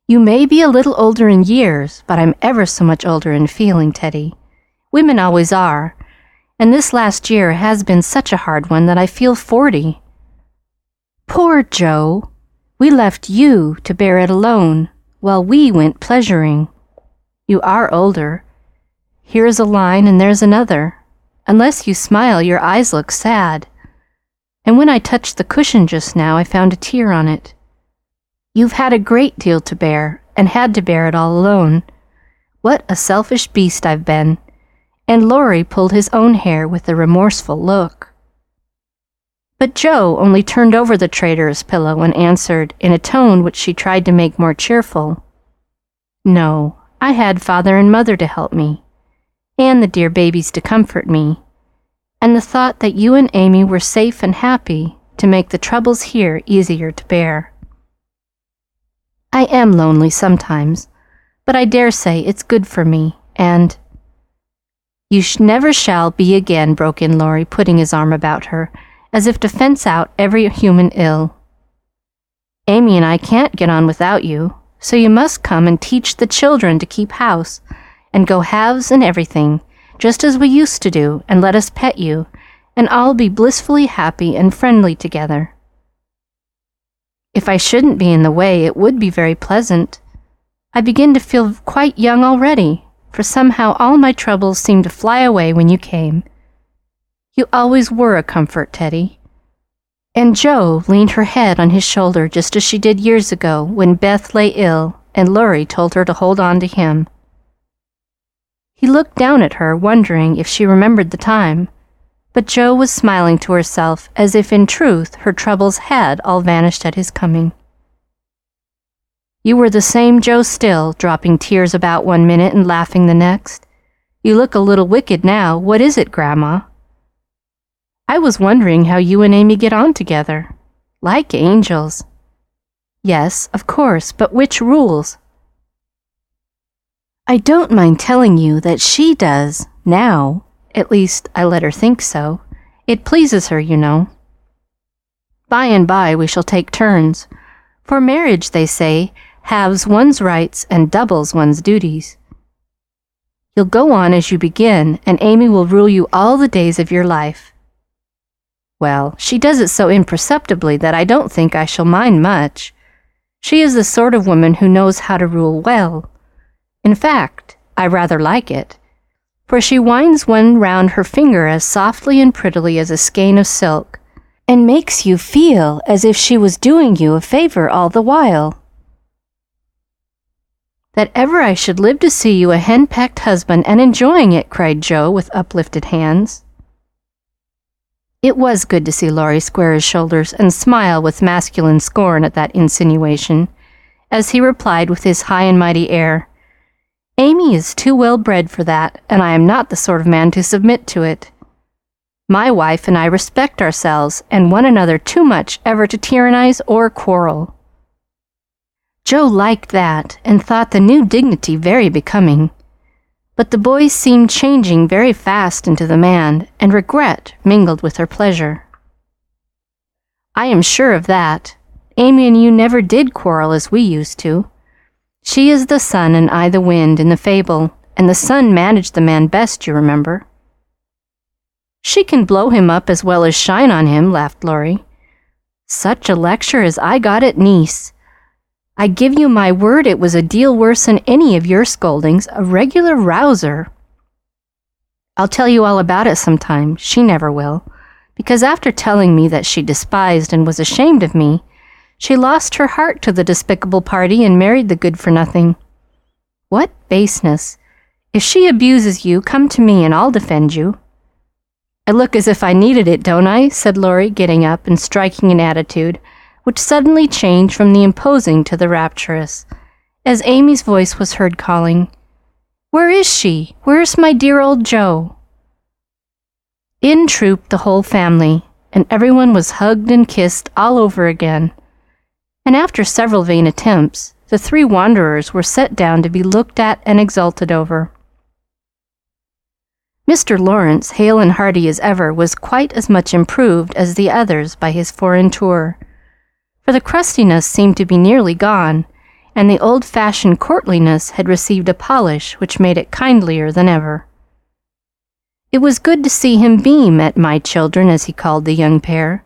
You may be a little older in years, but I'm ever so much older in feeling, Teddy. Women always are, and this last year has been such a hard one that I feel forty. Poor Jo! We left you to bear it alone while we went pleasuring. You are older. Here's a line and there's another. Unless you smile, your eyes look sad. And when I touched the cushion just now, I found a tear on it. You've had a great deal to bear, and had to bear it all alone. What a selfish beast I've been. And Laurie pulled his own hair with a remorseful look. But Jo only turned over the traitor's pillow and answered, in a tone which she tried to make more cheerful No, I had father and mother to help me, and the dear babies to comfort me, and the thought that you and Amy were safe and happy to make the troubles here easier to bear. I am lonely sometimes, but I dare say it's good for me, and You sh- never shall be again, broke in Laurie, putting his arm about her as if to fence out every human ill. Amy and I can't get on without you, so you must come and teach the children to keep house and go halves in everything, just as we used to do, and let us pet you, and all be blissfully happy and friendly together. If I shouldn't be in the way, it would be very pleasant. I begin to feel quite young already, for somehow all my troubles seemed to fly away when you came you always were a comfort, Teddy. And Jo leaned her head on his shoulder just as she did years ago when Beth lay ill and Laurie told her to hold on to him. He looked down at her, wondering if she remembered the time, but Jo was smiling to herself as if in truth her troubles had all vanished at his coming. You were the same Jo still, dropping tears about one minute and laughing the next. You look a little wicked now. What is it, Grandma? I was wondering how you and Amy get on together. Like angels. Yes, of course, but which rules? I don't mind telling you that she does, now. At least, I let her think so. It pleases her, you know. By and by, we shall take turns. For marriage, they say, halves one's rights and doubles one's duties. You'll go on as you begin, and Amy will rule you all the days of your life. Well, she does it so imperceptibly that I don't think I shall mind much. She is the sort of woman who knows how to rule well. In fact, I rather like it. for she winds one round her finger as softly and prettily as a skein of silk, and makes you feel as if she was doing you a favor all the while. That ever I should live to see you a hen-pecked husband and enjoying it, cried Jo with uplifted hands. It was good to see Laurie square his shoulders and smile with masculine scorn at that insinuation, as he replied with his high and mighty air, Amy is too well bred for that, and I am not the sort of man to submit to it. My wife and I respect ourselves and one another too much ever to tyrannize or quarrel. Jo liked that and thought the new dignity very becoming. But the boy seemed changing very fast into the man, and regret mingled with her pleasure. I am sure of that. Amy and you never did quarrel as we used to. She is the sun and I the wind in the fable, and the sun managed the man best, you remember. She can blow him up as well as shine on him, laughed Laurie. Such a lecture as I got at Nice. I give you my word it was a deal worse than any of your scoldings, a regular rouser. I'll tell you all about it sometime. She never will, because after telling me that she despised and was ashamed of me, she lost her heart to the despicable party and married the good for nothing. What baseness! If she abuses you, come to me and I'll defend you. I look as if I needed it, don't I? said Laurie, getting up and striking an attitude which suddenly changed from the imposing to the rapturous, as Amy's voice was heard calling, Where is she? Where's my dear old Jo? In trooped the whole family, and everyone was hugged and kissed all over again. And after several vain attempts, the three wanderers were set down to be looked at and exulted over. Mr. Lawrence, hale and hearty as ever, was quite as much improved as the others by his foreign tour for the crustiness seemed to be nearly gone, and the old fashioned courtliness had received a polish which made it kindlier than ever. It was good to see him beam at my children, as he called the young pair.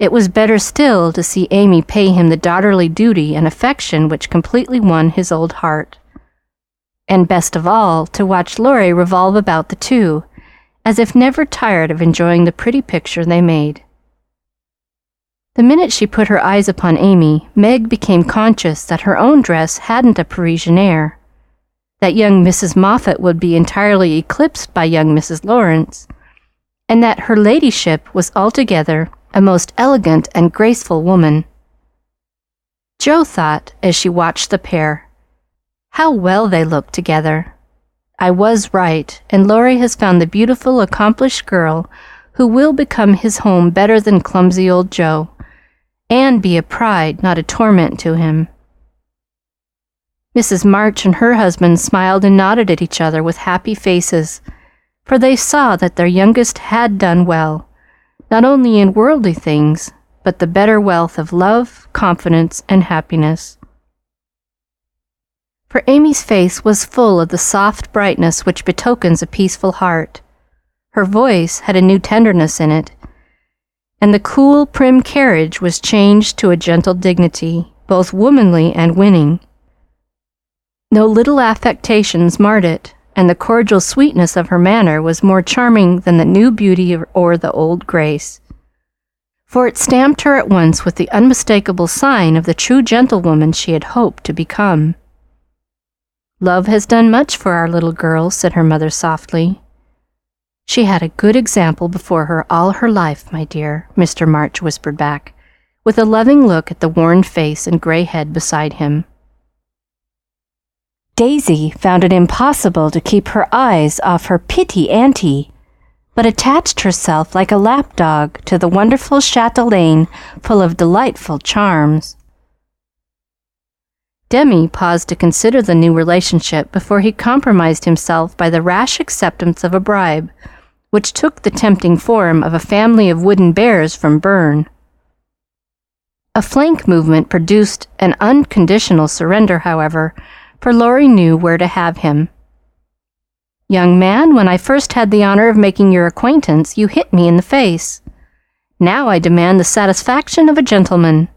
It was better still to see Amy pay him the daughterly duty and affection which completely won his old heart. And best of all, to watch Laurie revolve about the two, as if never tired of enjoying the pretty picture they made. The minute she put her eyes upon Amy, Meg became conscious that her own dress hadn't a Parisian air, that young Mrs. Moffat would be entirely eclipsed by young Mrs. Lawrence, and that her ladyship was altogether a most elegant and graceful woman. Jo thought, as she watched the pair, how well they looked together. I was right, and Laurie has found the beautiful, accomplished girl who will become his home better than clumsy old Jo and be a pride, not a torment to him. Mrs. March and her husband smiled and nodded at each other with happy faces, for they saw that their youngest had done well, not only in worldly things, but the better wealth of love, confidence, and happiness. For Amy's face was full of the soft brightness which betokens a peaceful heart. Her voice had a new tenderness in it, and the cool, prim carriage was changed to a gentle dignity, both womanly and winning. No little affectations marred it, and the cordial sweetness of her manner was more charming than the new beauty or the old grace. For it stamped her at once with the unmistakable sign of the true gentlewoman she had hoped to become. Love has done much for our little girl, said her mother softly. She had a good example before her all her life, my dear, Mr. March whispered back, with a loving look at the worn face and gray head beside him. Daisy found it impossible to keep her eyes off her pitty auntie, but attached herself like a lapdog to the wonderful chatelaine full of delightful charms. Demi paused to consider the new relationship before he compromised himself by the rash acceptance of a bribe which took the tempting form of a family of wooden bears from Berne. A flank movement produced an unconditional surrender, however, for Laurie knew where to have him. Young man, when I first had the honor of making your acquaintance, you hit me in the face. Now I demand the satisfaction of a gentleman.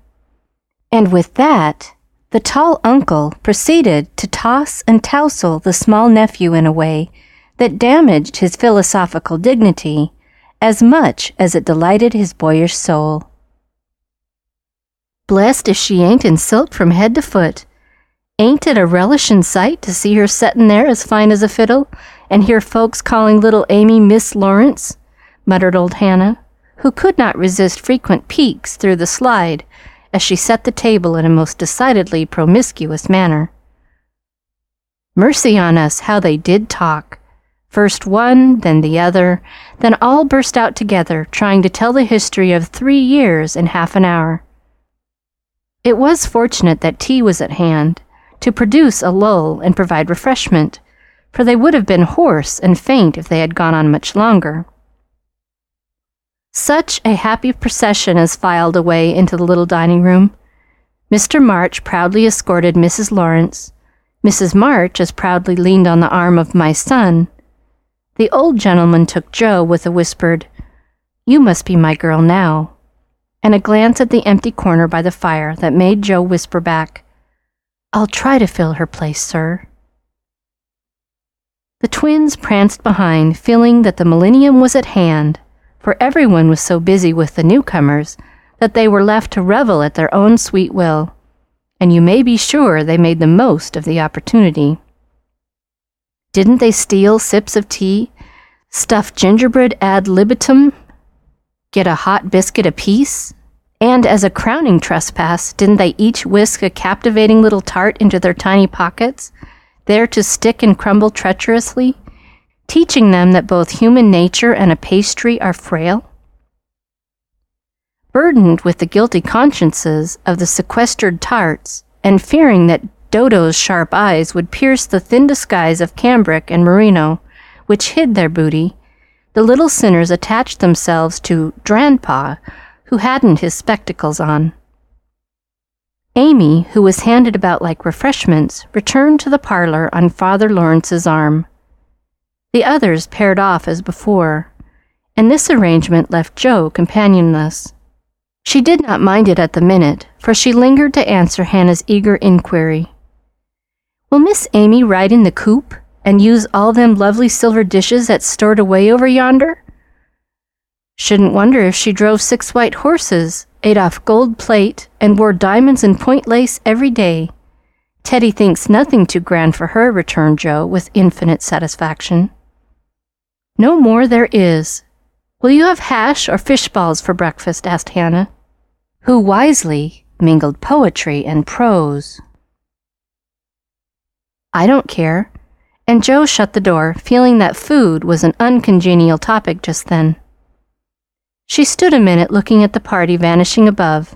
And with that, the tall uncle proceeded to toss and tousle the small nephew in a way that damaged his philosophical dignity as much as it delighted his boyish soul. Blessed if she ain't in silk from head to foot. Ain't it a relishin' sight to see her settin' there as fine as a fiddle, and hear folks calling little Amy Miss Lawrence? muttered old Hannah, who could not resist frequent peeks through the slide as she set the table in a most decidedly promiscuous manner. Mercy on us, how they did talk! First one, then the other, then all burst out together, trying to tell the history of three years in half an hour. It was fortunate that tea was at hand to produce a lull and provide refreshment, for they would have been hoarse and faint if they had gone on much longer. Such a happy procession as filed away into the little dining room. Mr. March proudly escorted Mrs. Lawrence. Mrs. March as proudly leaned on the arm of my son. The old gentleman took Jo with a whispered, You must be my girl now, and a glance at the empty corner by the fire that made Jo whisper back, I'll try to fill her place, sir. The twins pranced behind, feeling that the millennium was at hand for everyone was so busy with the newcomers that they were left to revel at their own sweet will, and you may be sure they made the most of the opportunity. Didn't they steal sips of tea, stuff gingerbread ad libitum, get a hot biscuit apiece? And as a crowning trespass, didn't they each whisk a captivating little tart into their tiny pockets, there to stick and crumble treacherously? teaching them that both human nature and a pastry are frail? Burdened with the guilty consciences of the sequestered tarts, and fearing that Dodo's sharp eyes would pierce the thin disguise of cambric and merino, which hid their booty, the little sinners attached themselves to Grandpa, who hadn't his spectacles on. Amy, who was handed about like refreshments, returned to the parlor on Father Lawrence's arm. The others paired off as before, and this arrangement left Jo companionless. She did not mind it at the minute, for she lingered to answer Hannah's eager inquiry. Will Miss Amy ride in the coupe and use all them lovely silver dishes that's stored away over yonder? Shouldn't wonder if she drove six white horses, ate off gold plate, and wore diamonds and point lace every day. Teddy thinks nothing too grand for her, returned Jo with infinite satisfaction. No more there is. Will you have hash or fish balls for breakfast? asked Hannah, who wisely mingled poetry and prose. I don't care. And Jo shut the door, feeling that food was an uncongenial topic just then. She stood a minute looking at the party vanishing above,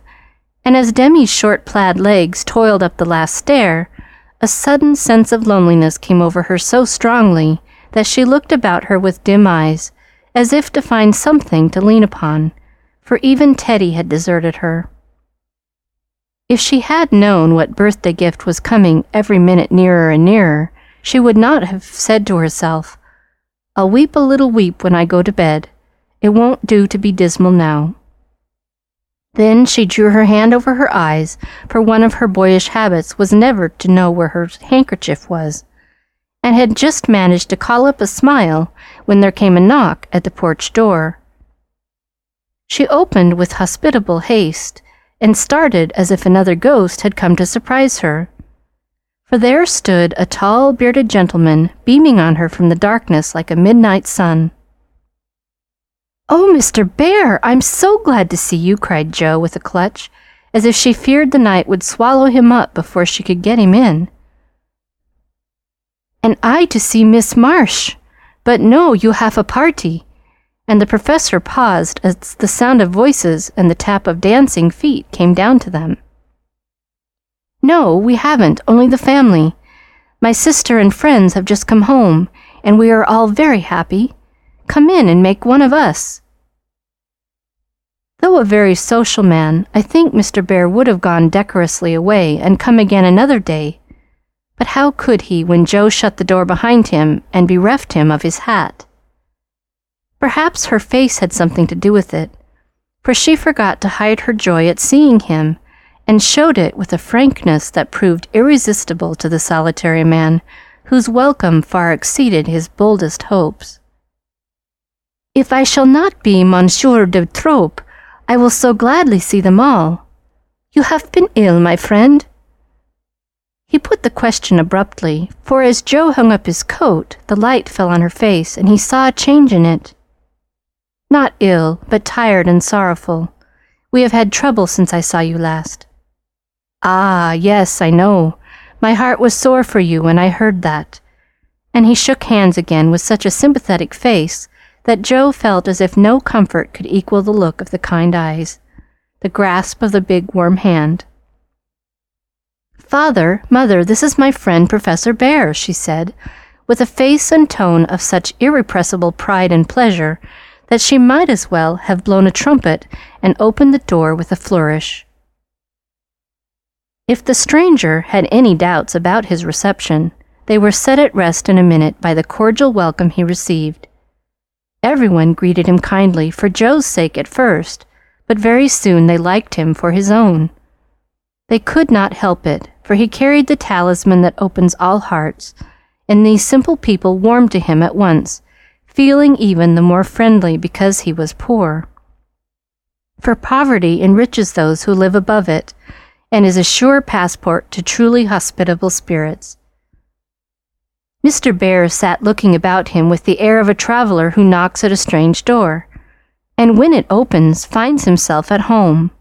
and as Demi's short plaid legs toiled up the last stair, a sudden sense of loneliness came over her so strongly that she looked about her with dim eyes, as if to find something to lean upon, for even Teddy had deserted her. If she had known what birthday gift was coming every minute nearer and nearer, she would not have said to herself, I'll weep a little weep when I go to bed. It won't do to be dismal now. Then she drew her hand over her eyes, for one of her boyish habits was never to know where her handkerchief was, and had just managed to call up a smile when there came a knock at the porch door. She opened with hospitable haste and started as if another ghost had come to surprise her. For there stood a tall, bearded gentleman beaming on her from the darkness like a midnight sun. Oh, Mr. Bhaer, I'm so glad to see you, cried Jo with a clutch, as if she feared the night would swallow him up before she could get him in and I to see Miss March. But no, you have a party. And the professor paused as the sound of voices and the tap of dancing feet came down to them. No, we haven't, only the family. My sister and friends have just come home, and we are all very happy. Come in and make one of us. Though a very social man, I think Mr. Bhaer would have gone decorously away and come again another day but how could he when Jo shut the door behind him and bereft him of his hat? Perhaps her face had something to do with it, for she forgot to hide her joy at seeing him and showed it with a frankness that proved irresistible to the solitary man whose welcome far exceeded his boldest hopes. If I shall not be Monsieur de Trop, I will so gladly see them all. You have been ill, my friend? He put the question abruptly, for as Jo hung up his coat, the light fell on her face, and he saw a change in it. Not ill, but tired and sorrowful. We have had trouble since I saw you last. Ah, yes, I know. My heart was sore for you when I heard that. And he shook hands again with such a sympathetic face that Jo felt as if no comfort could equal the look of the kind eyes, the grasp of the big warm hand. Father, mother, this is my friend Professor Bhaer, she said, with a face and tone of such irrepressible pride and pleasure that she might as well have blown a trumpet and opened the door with a flourish. If the stranger had any doubts about his reception, they were set at rest in a minute by the cordial welcome he received. Everyone greeted him kindly for Jo's sake at first, but very soon they liked him for his own. They could not help it, for he carried the talisman that opens all hearts, and these simple people warmed to him at once, feeling even the more friendly because he was poor. For poverty enriches those who live above it, and is a sure passport to truly hospitable spirits. Mr. Bhaer sat looking about him with the air of a traveler who knocks at a strange door, and when it opens, finds himself at home.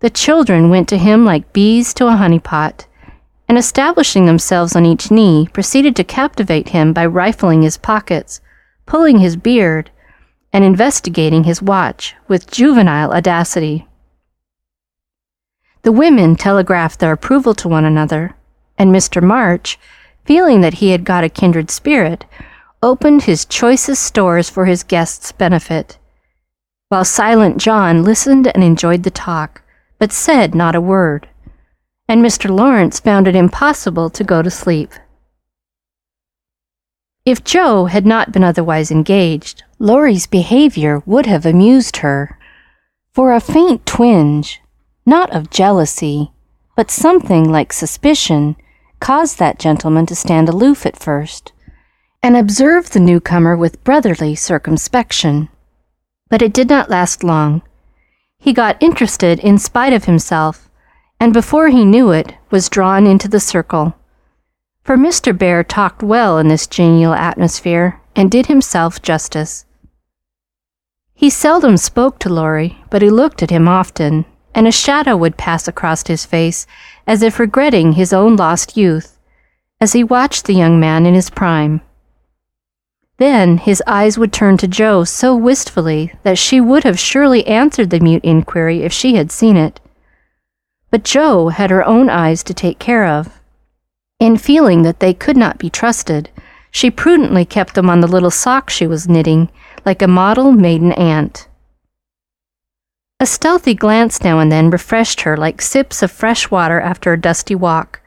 The children went to him like bees to a honey pot, and establishing themselves on each knee, proceeded to captivate him by rifling his pockets, pulling his beard, and investigating his watch with juvenile audacity. The women telegraphed their approval to one another, and Mr. March, feeling that he had got a kindred spirit, opened his choicest stores for his guests' benefit, while Silent John listened and enjoyed the talk, but said not a word, and Mr. Lawrence found it impossible to go to sleep. If Jo had not been otherwise engaged, Laurie's behavior would have amused her, for a faint twinge not of jealousy, but something like suspicion, caused that gentleman to stand aloof at first, and observe the newcomer with brotherly circumspection. But it did not last long. He got interested in spite of himself, and before he knew it, was drawn into the circle. For Mr. Bhaer talked well in this genial atmosphere, and did himself justice. He seldom spoke to Laurie, but he looked at him often, and a shadow would pass across his face as if regretting his own lost youth, as he watched the young man in his prime. Then his eyes would turn to Jo so wistfully that she would have surely answered the mute inquiry if she had seen it. But Jo had her own eyes to take care of. In feeling that they could not be trusted, she prudently kept them on the little sock she was knitting, like a model maiden aunt. A stealthy glance now and then refreshed her like sips of fresh water after a dusty walk,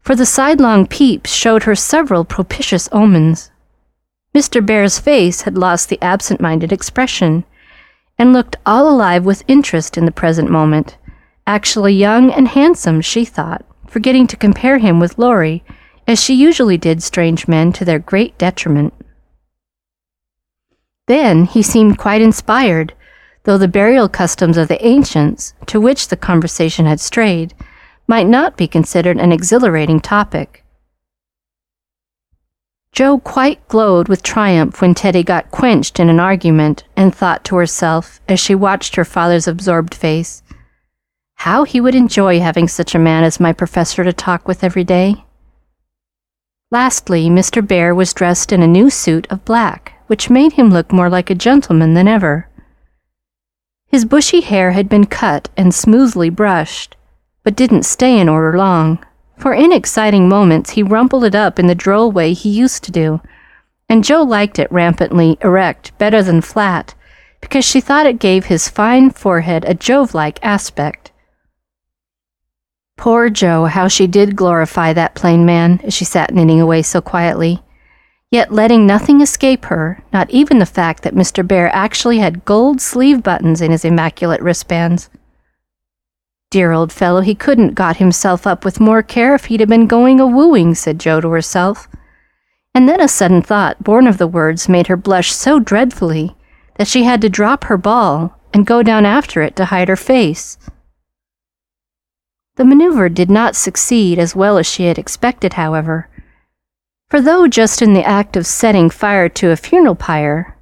for the sidelong peeps showed her several propitious omens. Mr. Bhaer's face had lost the absent minded expression, and looked all alive with interest in the present moment, actually young and handsome, she thought, forgetting to compare him with Laurie, as she usually did strange men to their great detriment. Then he seemed quite inspired though the burial customs of the ancients, to which the conversation had strayed, might not be considered an exhilarating topic. Jo quite glowed with triumph when Teddy got quenched in an argument, and thought to herself, as she watched her father's absorbed face, how he would enjoy having such a man as my professor to talk with every day. Lastly, Mr. Bhaer was dressed in a new suit of black, which made him look more like a gentleman than ever. His bushy hair had been cut and smoothly brushed, but didn't stay in order long, for in exciting moments he rumpled it up in the droll way he used to do, and Jo liked it rampantly erect better than flat, because she thought it gave his fine forehead a Jove like aspect. Poor Jo, how she did glorify that plain man as she sat knitting away so quietly yet letting nothing escape her, not even the fact that Mr. Bhaer actually had gold sleeve buttons in his immaculate wristbands. Dear old fellow, he couldn't got himself up with more care if he'd have been going a wooing, said Jo to herself. And then a sudden thought, born of the words, made her blush so dreadfully that she had to drop her ball and go down after it to hide her face. The maneuver did not succeed as well as she had expected, however, for though just in the act of setting fire to a funeral pyre,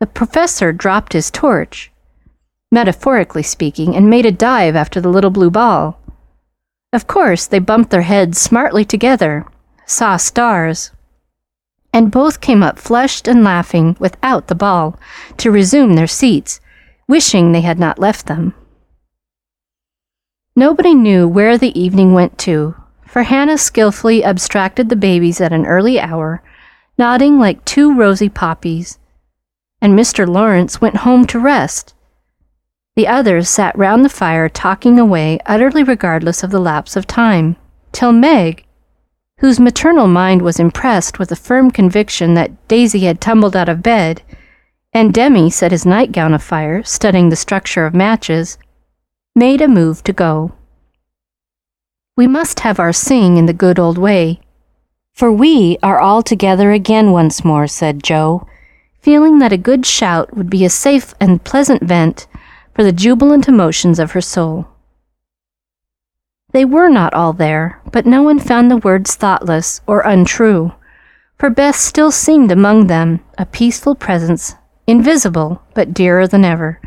the professor dropped his torch, metaphorically speaking, and made a dive after the little blue ball. Of course, they bumped their heads smartly together, saw stars, and both came up flushed and laughing without the ball to resume their seats, wishing they had not left them. Nobody knew where the evening went to, for Hannah skillfully abstracted the babies at an early hour, nodding like two rosy poppies, and Mr. Lawrence went home to rest. The others sat round the fire talking away, utterly regardless of the lapse of time, till Meg, whose maternal mind was impressed with a firm conviction that Daisy had tumbled out of bed, and Demi set his nightgown afire, studying the structure of matches, made a move to go. We must have our sing in the good old way, for we are all together again once more, said Jo, feeling that a good shout would be a safe and pleasant vent for the jubilant emotions of her soul. They were not all there, but no one found the words thoughtless or untrue, for Beth still seemed among them, a peaceful presence, invisible but dearer than ever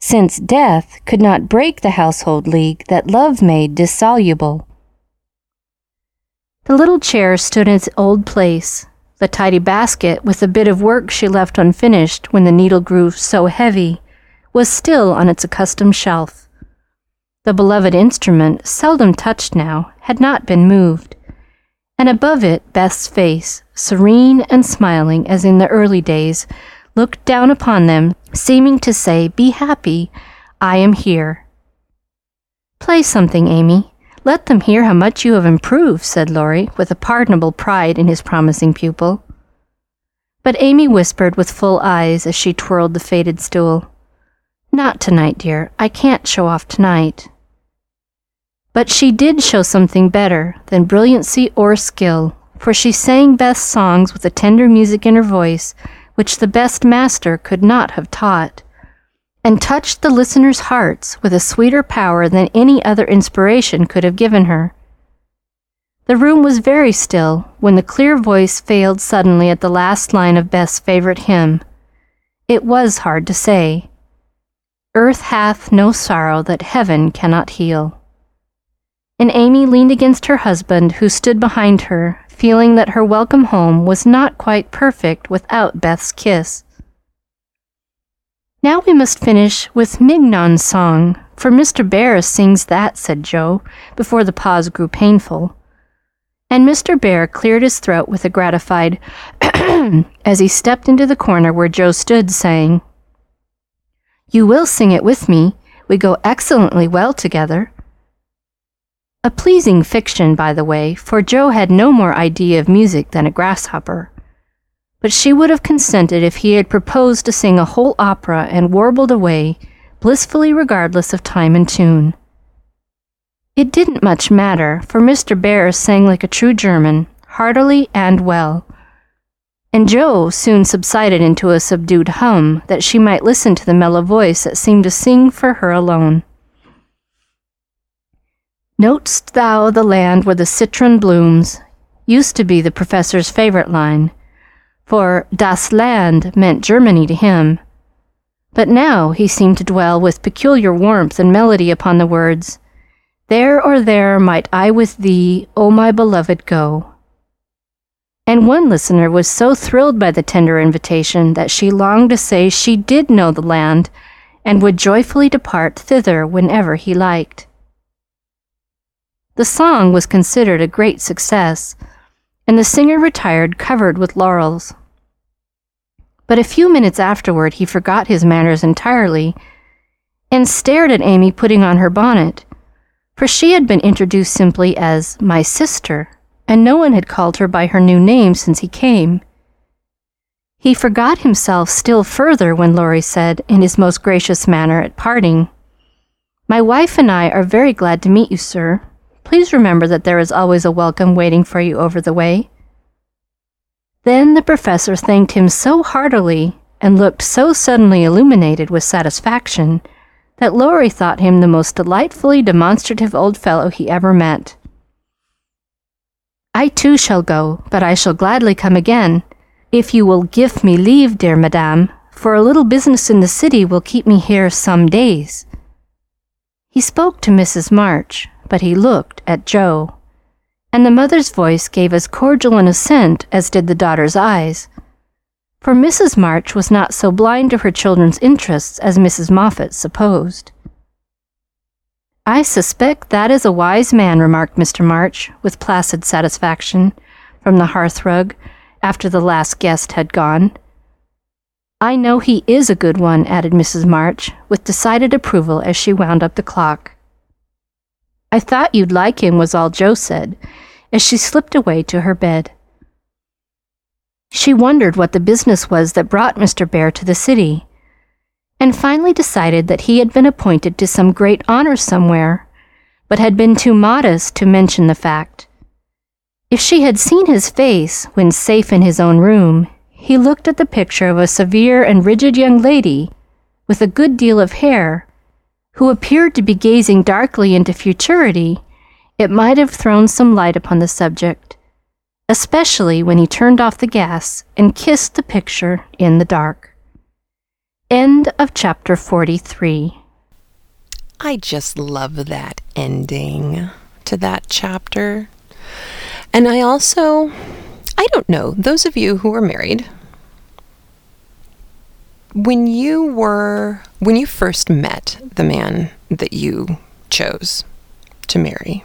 since death could not break the household league that love made dissoluble. The little chair stood in its old place. The tidy basket, with the bit of work she left unfinished when the needle grew so heavy, was still on its accustomed shelf. The beloved instrument, seldom touched now, had not been moved, and above it Beth's face, serene and smiling as in the early days, looked down upon them, seeming to say, Be happy, I am here. Play something, Amy. Let them hear how much you have improved, said Laurie, with a pardonable pride in his promising pupil. But Amy whispered with full eyes as she twirled the faded stool. Not tonight, dear. I can't show off tonight. But she did show something better than brilliancy or skill, for she sang Beth's songs with a tender music in her voice which the best master could not have taught, and touched the listeners' hearts with a sweeter power than any other inspiration could have given her. The room was very still when the clear voice failed suddenly at the last line of Beth's favorite hymn. It was hard to say. Earth hath no sorrow that heaven cannot heal. And Amy leaned against her husband, who stood behind her, feeling that her welcome home was not quite perfect without Beth's kiss. Now we must finish with Mignon's song, for Mr. Bhaer sings that, said Jo, before the pause grew painful. And Mr. Bhaer cleared his throat with a gratified as he stepped into the corner where Jo stood, saying, You will sing it with me. We go excellently well together. A pleasing fiction, by the way, for Jo had no more idea of music than a grasshopper. But she would have consented if he had proposed to sing a whole opera and warbled away, blissfully regardless of time and tune. It didn't much matter, for Mr. Bhaer sang like a true German, heartily and well. And Jo soon subsided into a subdued hum that she might listen to the mellow voice that seemed to sing for her alone. Knowst thou the land where the citron blooms? used to be the professor's favorite line, for das Land meant Germany to him. But now he seemed to dwell with peculiar warmth and melody upon the words, There or there might I with thee, O my beloved, go. And one listener was so thrilled by the tender invitation that she longed to say she did know the land and would joyfully depart thither whenever he liked. The song was considered a great success, and the singer retired covered with laurels. But a few minutes afterward he forgot his manners entirely and stared at Amy putting on her bonnet, for she had been introduced simply as my sister, and no one had called her by her new name since he came. He forgot himself still further when Laurie said, in his most gracious manner at parting, My wife and I are very glad to meet you, sir. Please remember that there is always a welcome waiting for you over the way. Then the professor thanked him so heartily and looked so suddenly illuminated with satisfaction that Laurie thought him the most delightfully demonstrative old fellow he ever met. I too shall go, but I shall gladly come again, if you will give me leave, dear madame, for a little business in the city will keep me here some days. He spoke to Mrs. March, but he looked at Jo and the mother's voice gave as cordial an assent as did the daughter's eyes. For Mrs. March was not so blind to her children's interests as Mrs. Moffat supposed. I suspect that is a wise man, remarked Mr. March, with placid satisfaction, from the hearth rug, after the last guest had gone. I know he is a good one, added Mrs. March, with decided approval as she wound up the clock. I thought you'd like him, was all Jo said, as she slipped away to her bed. She wondered what the business was that brought Mr. Bhaer to the city, and finally decided that he had been appointed to some great honor somewhere, but had been too modest to mention the fact. If she had seen his face when safe in his own room, he looked at the picture of a severe and rigid young lady with a good deal of hair who appeared to be gazing darkly into futurity, it might have thrown some light upon the subject, especially when he turned off the gas and kissed the picture in the dark. End of chapter 43. I just love that ending to that chapter. And I also, I don't know, those of you who are married, when you were when you first met the man that you chose to marry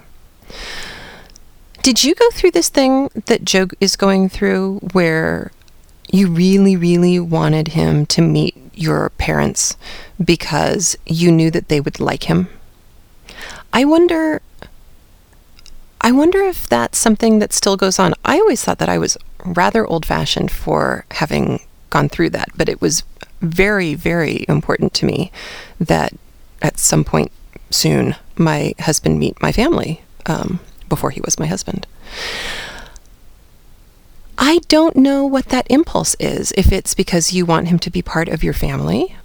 did you go through this thing that Jo is going through where you really really wanted him to meet your parents because you knew that they would like him i wonder I wonder if that's something that still goes on. I always thought that I was rather old fashioned for having gone through that, but it was very, very important to me that at some point soon my husband meet my family um, before he was my husband. I don't know what that impulse is. If it's because you want him to be part of your family,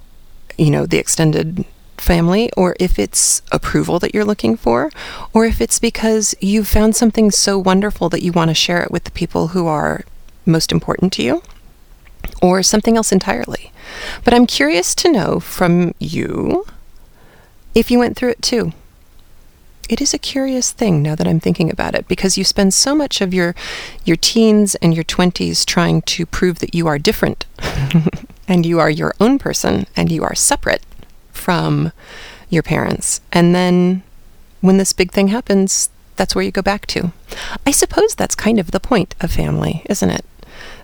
you know, the extended family, or if it's approval that you're looking for, or if it's because you've found something so wonderful that you want to share it with the people who are most important to you, or something else entirely. But I'm curious to know from you if you went through it too. It is a curious thing now that I'm thinking about it because you spend so much of your your teens and your 20s trying to prove that you are different and you are your own person and you are separate from your parents. And then when this big thing happens, that's where you go back to. I suppose that's kind of the point of family, isn't it?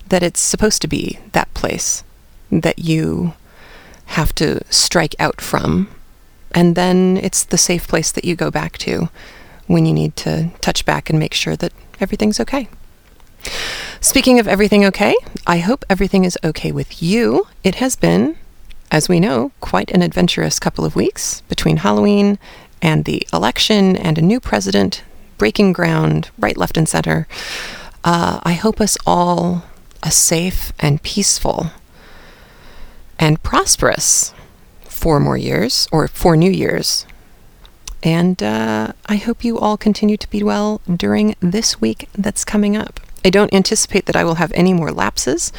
That it's supposed to be that place that you have to strike out from. And then it's the safe place that you go back to when you need to touch back and make sure that everything's okay. Speaking of everything okay, I hope everything is okay with you. It has been, as we know, quite an adventurous couple of weeks between Halloween and the election and a new president breaking ground right, left, and center. Uh, I hope us all a safe and peaceful and prosperous four more years or four new years. And uh, I hope you all continue to be well during this week that's coming up. I don't anticipate that I will have any more lapses.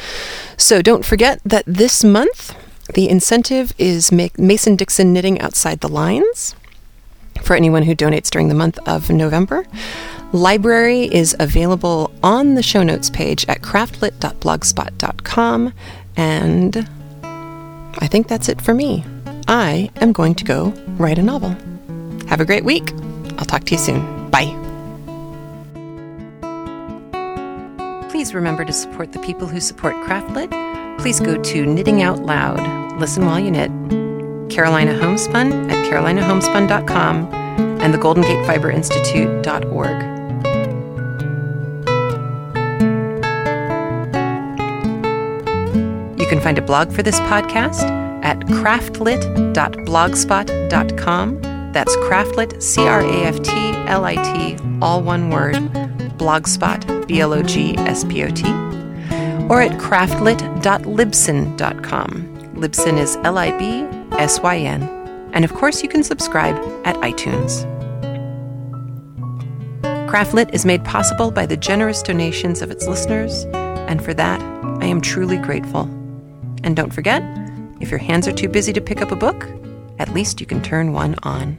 So don't forget that this month, the incentive is Mason Dixon Knitting Outside the Lines for anyone who donates during the month of November. Library is available on the show notes page at craftlit.blogspot.com. And I think that's it for me. I am going to go write a novel. Have a great week. I'll talk to you soon. Bye. Please remember to support the people who support Craftlit. Please go to Knitting Out Loud. Listen while you knit. Carolina Homespun at carolinahomespun.com and the Golden Gate Fiber Institute.org. You can find a blog for this podcast at craftlit.blogspot.com That's Craftlit, C R A F T L I T, all one word, blogspot, B L O G S P O T, or at craftlit.libsyn.com. Libsyn is L I B S Y N. And of course, you can subscribe at iTunes. Craftlit is made possible by the generous donations of its listeners, and for that, I am truly grateful. And don't forget, if your hands are too busy to pick up a book, at least you can turn one on.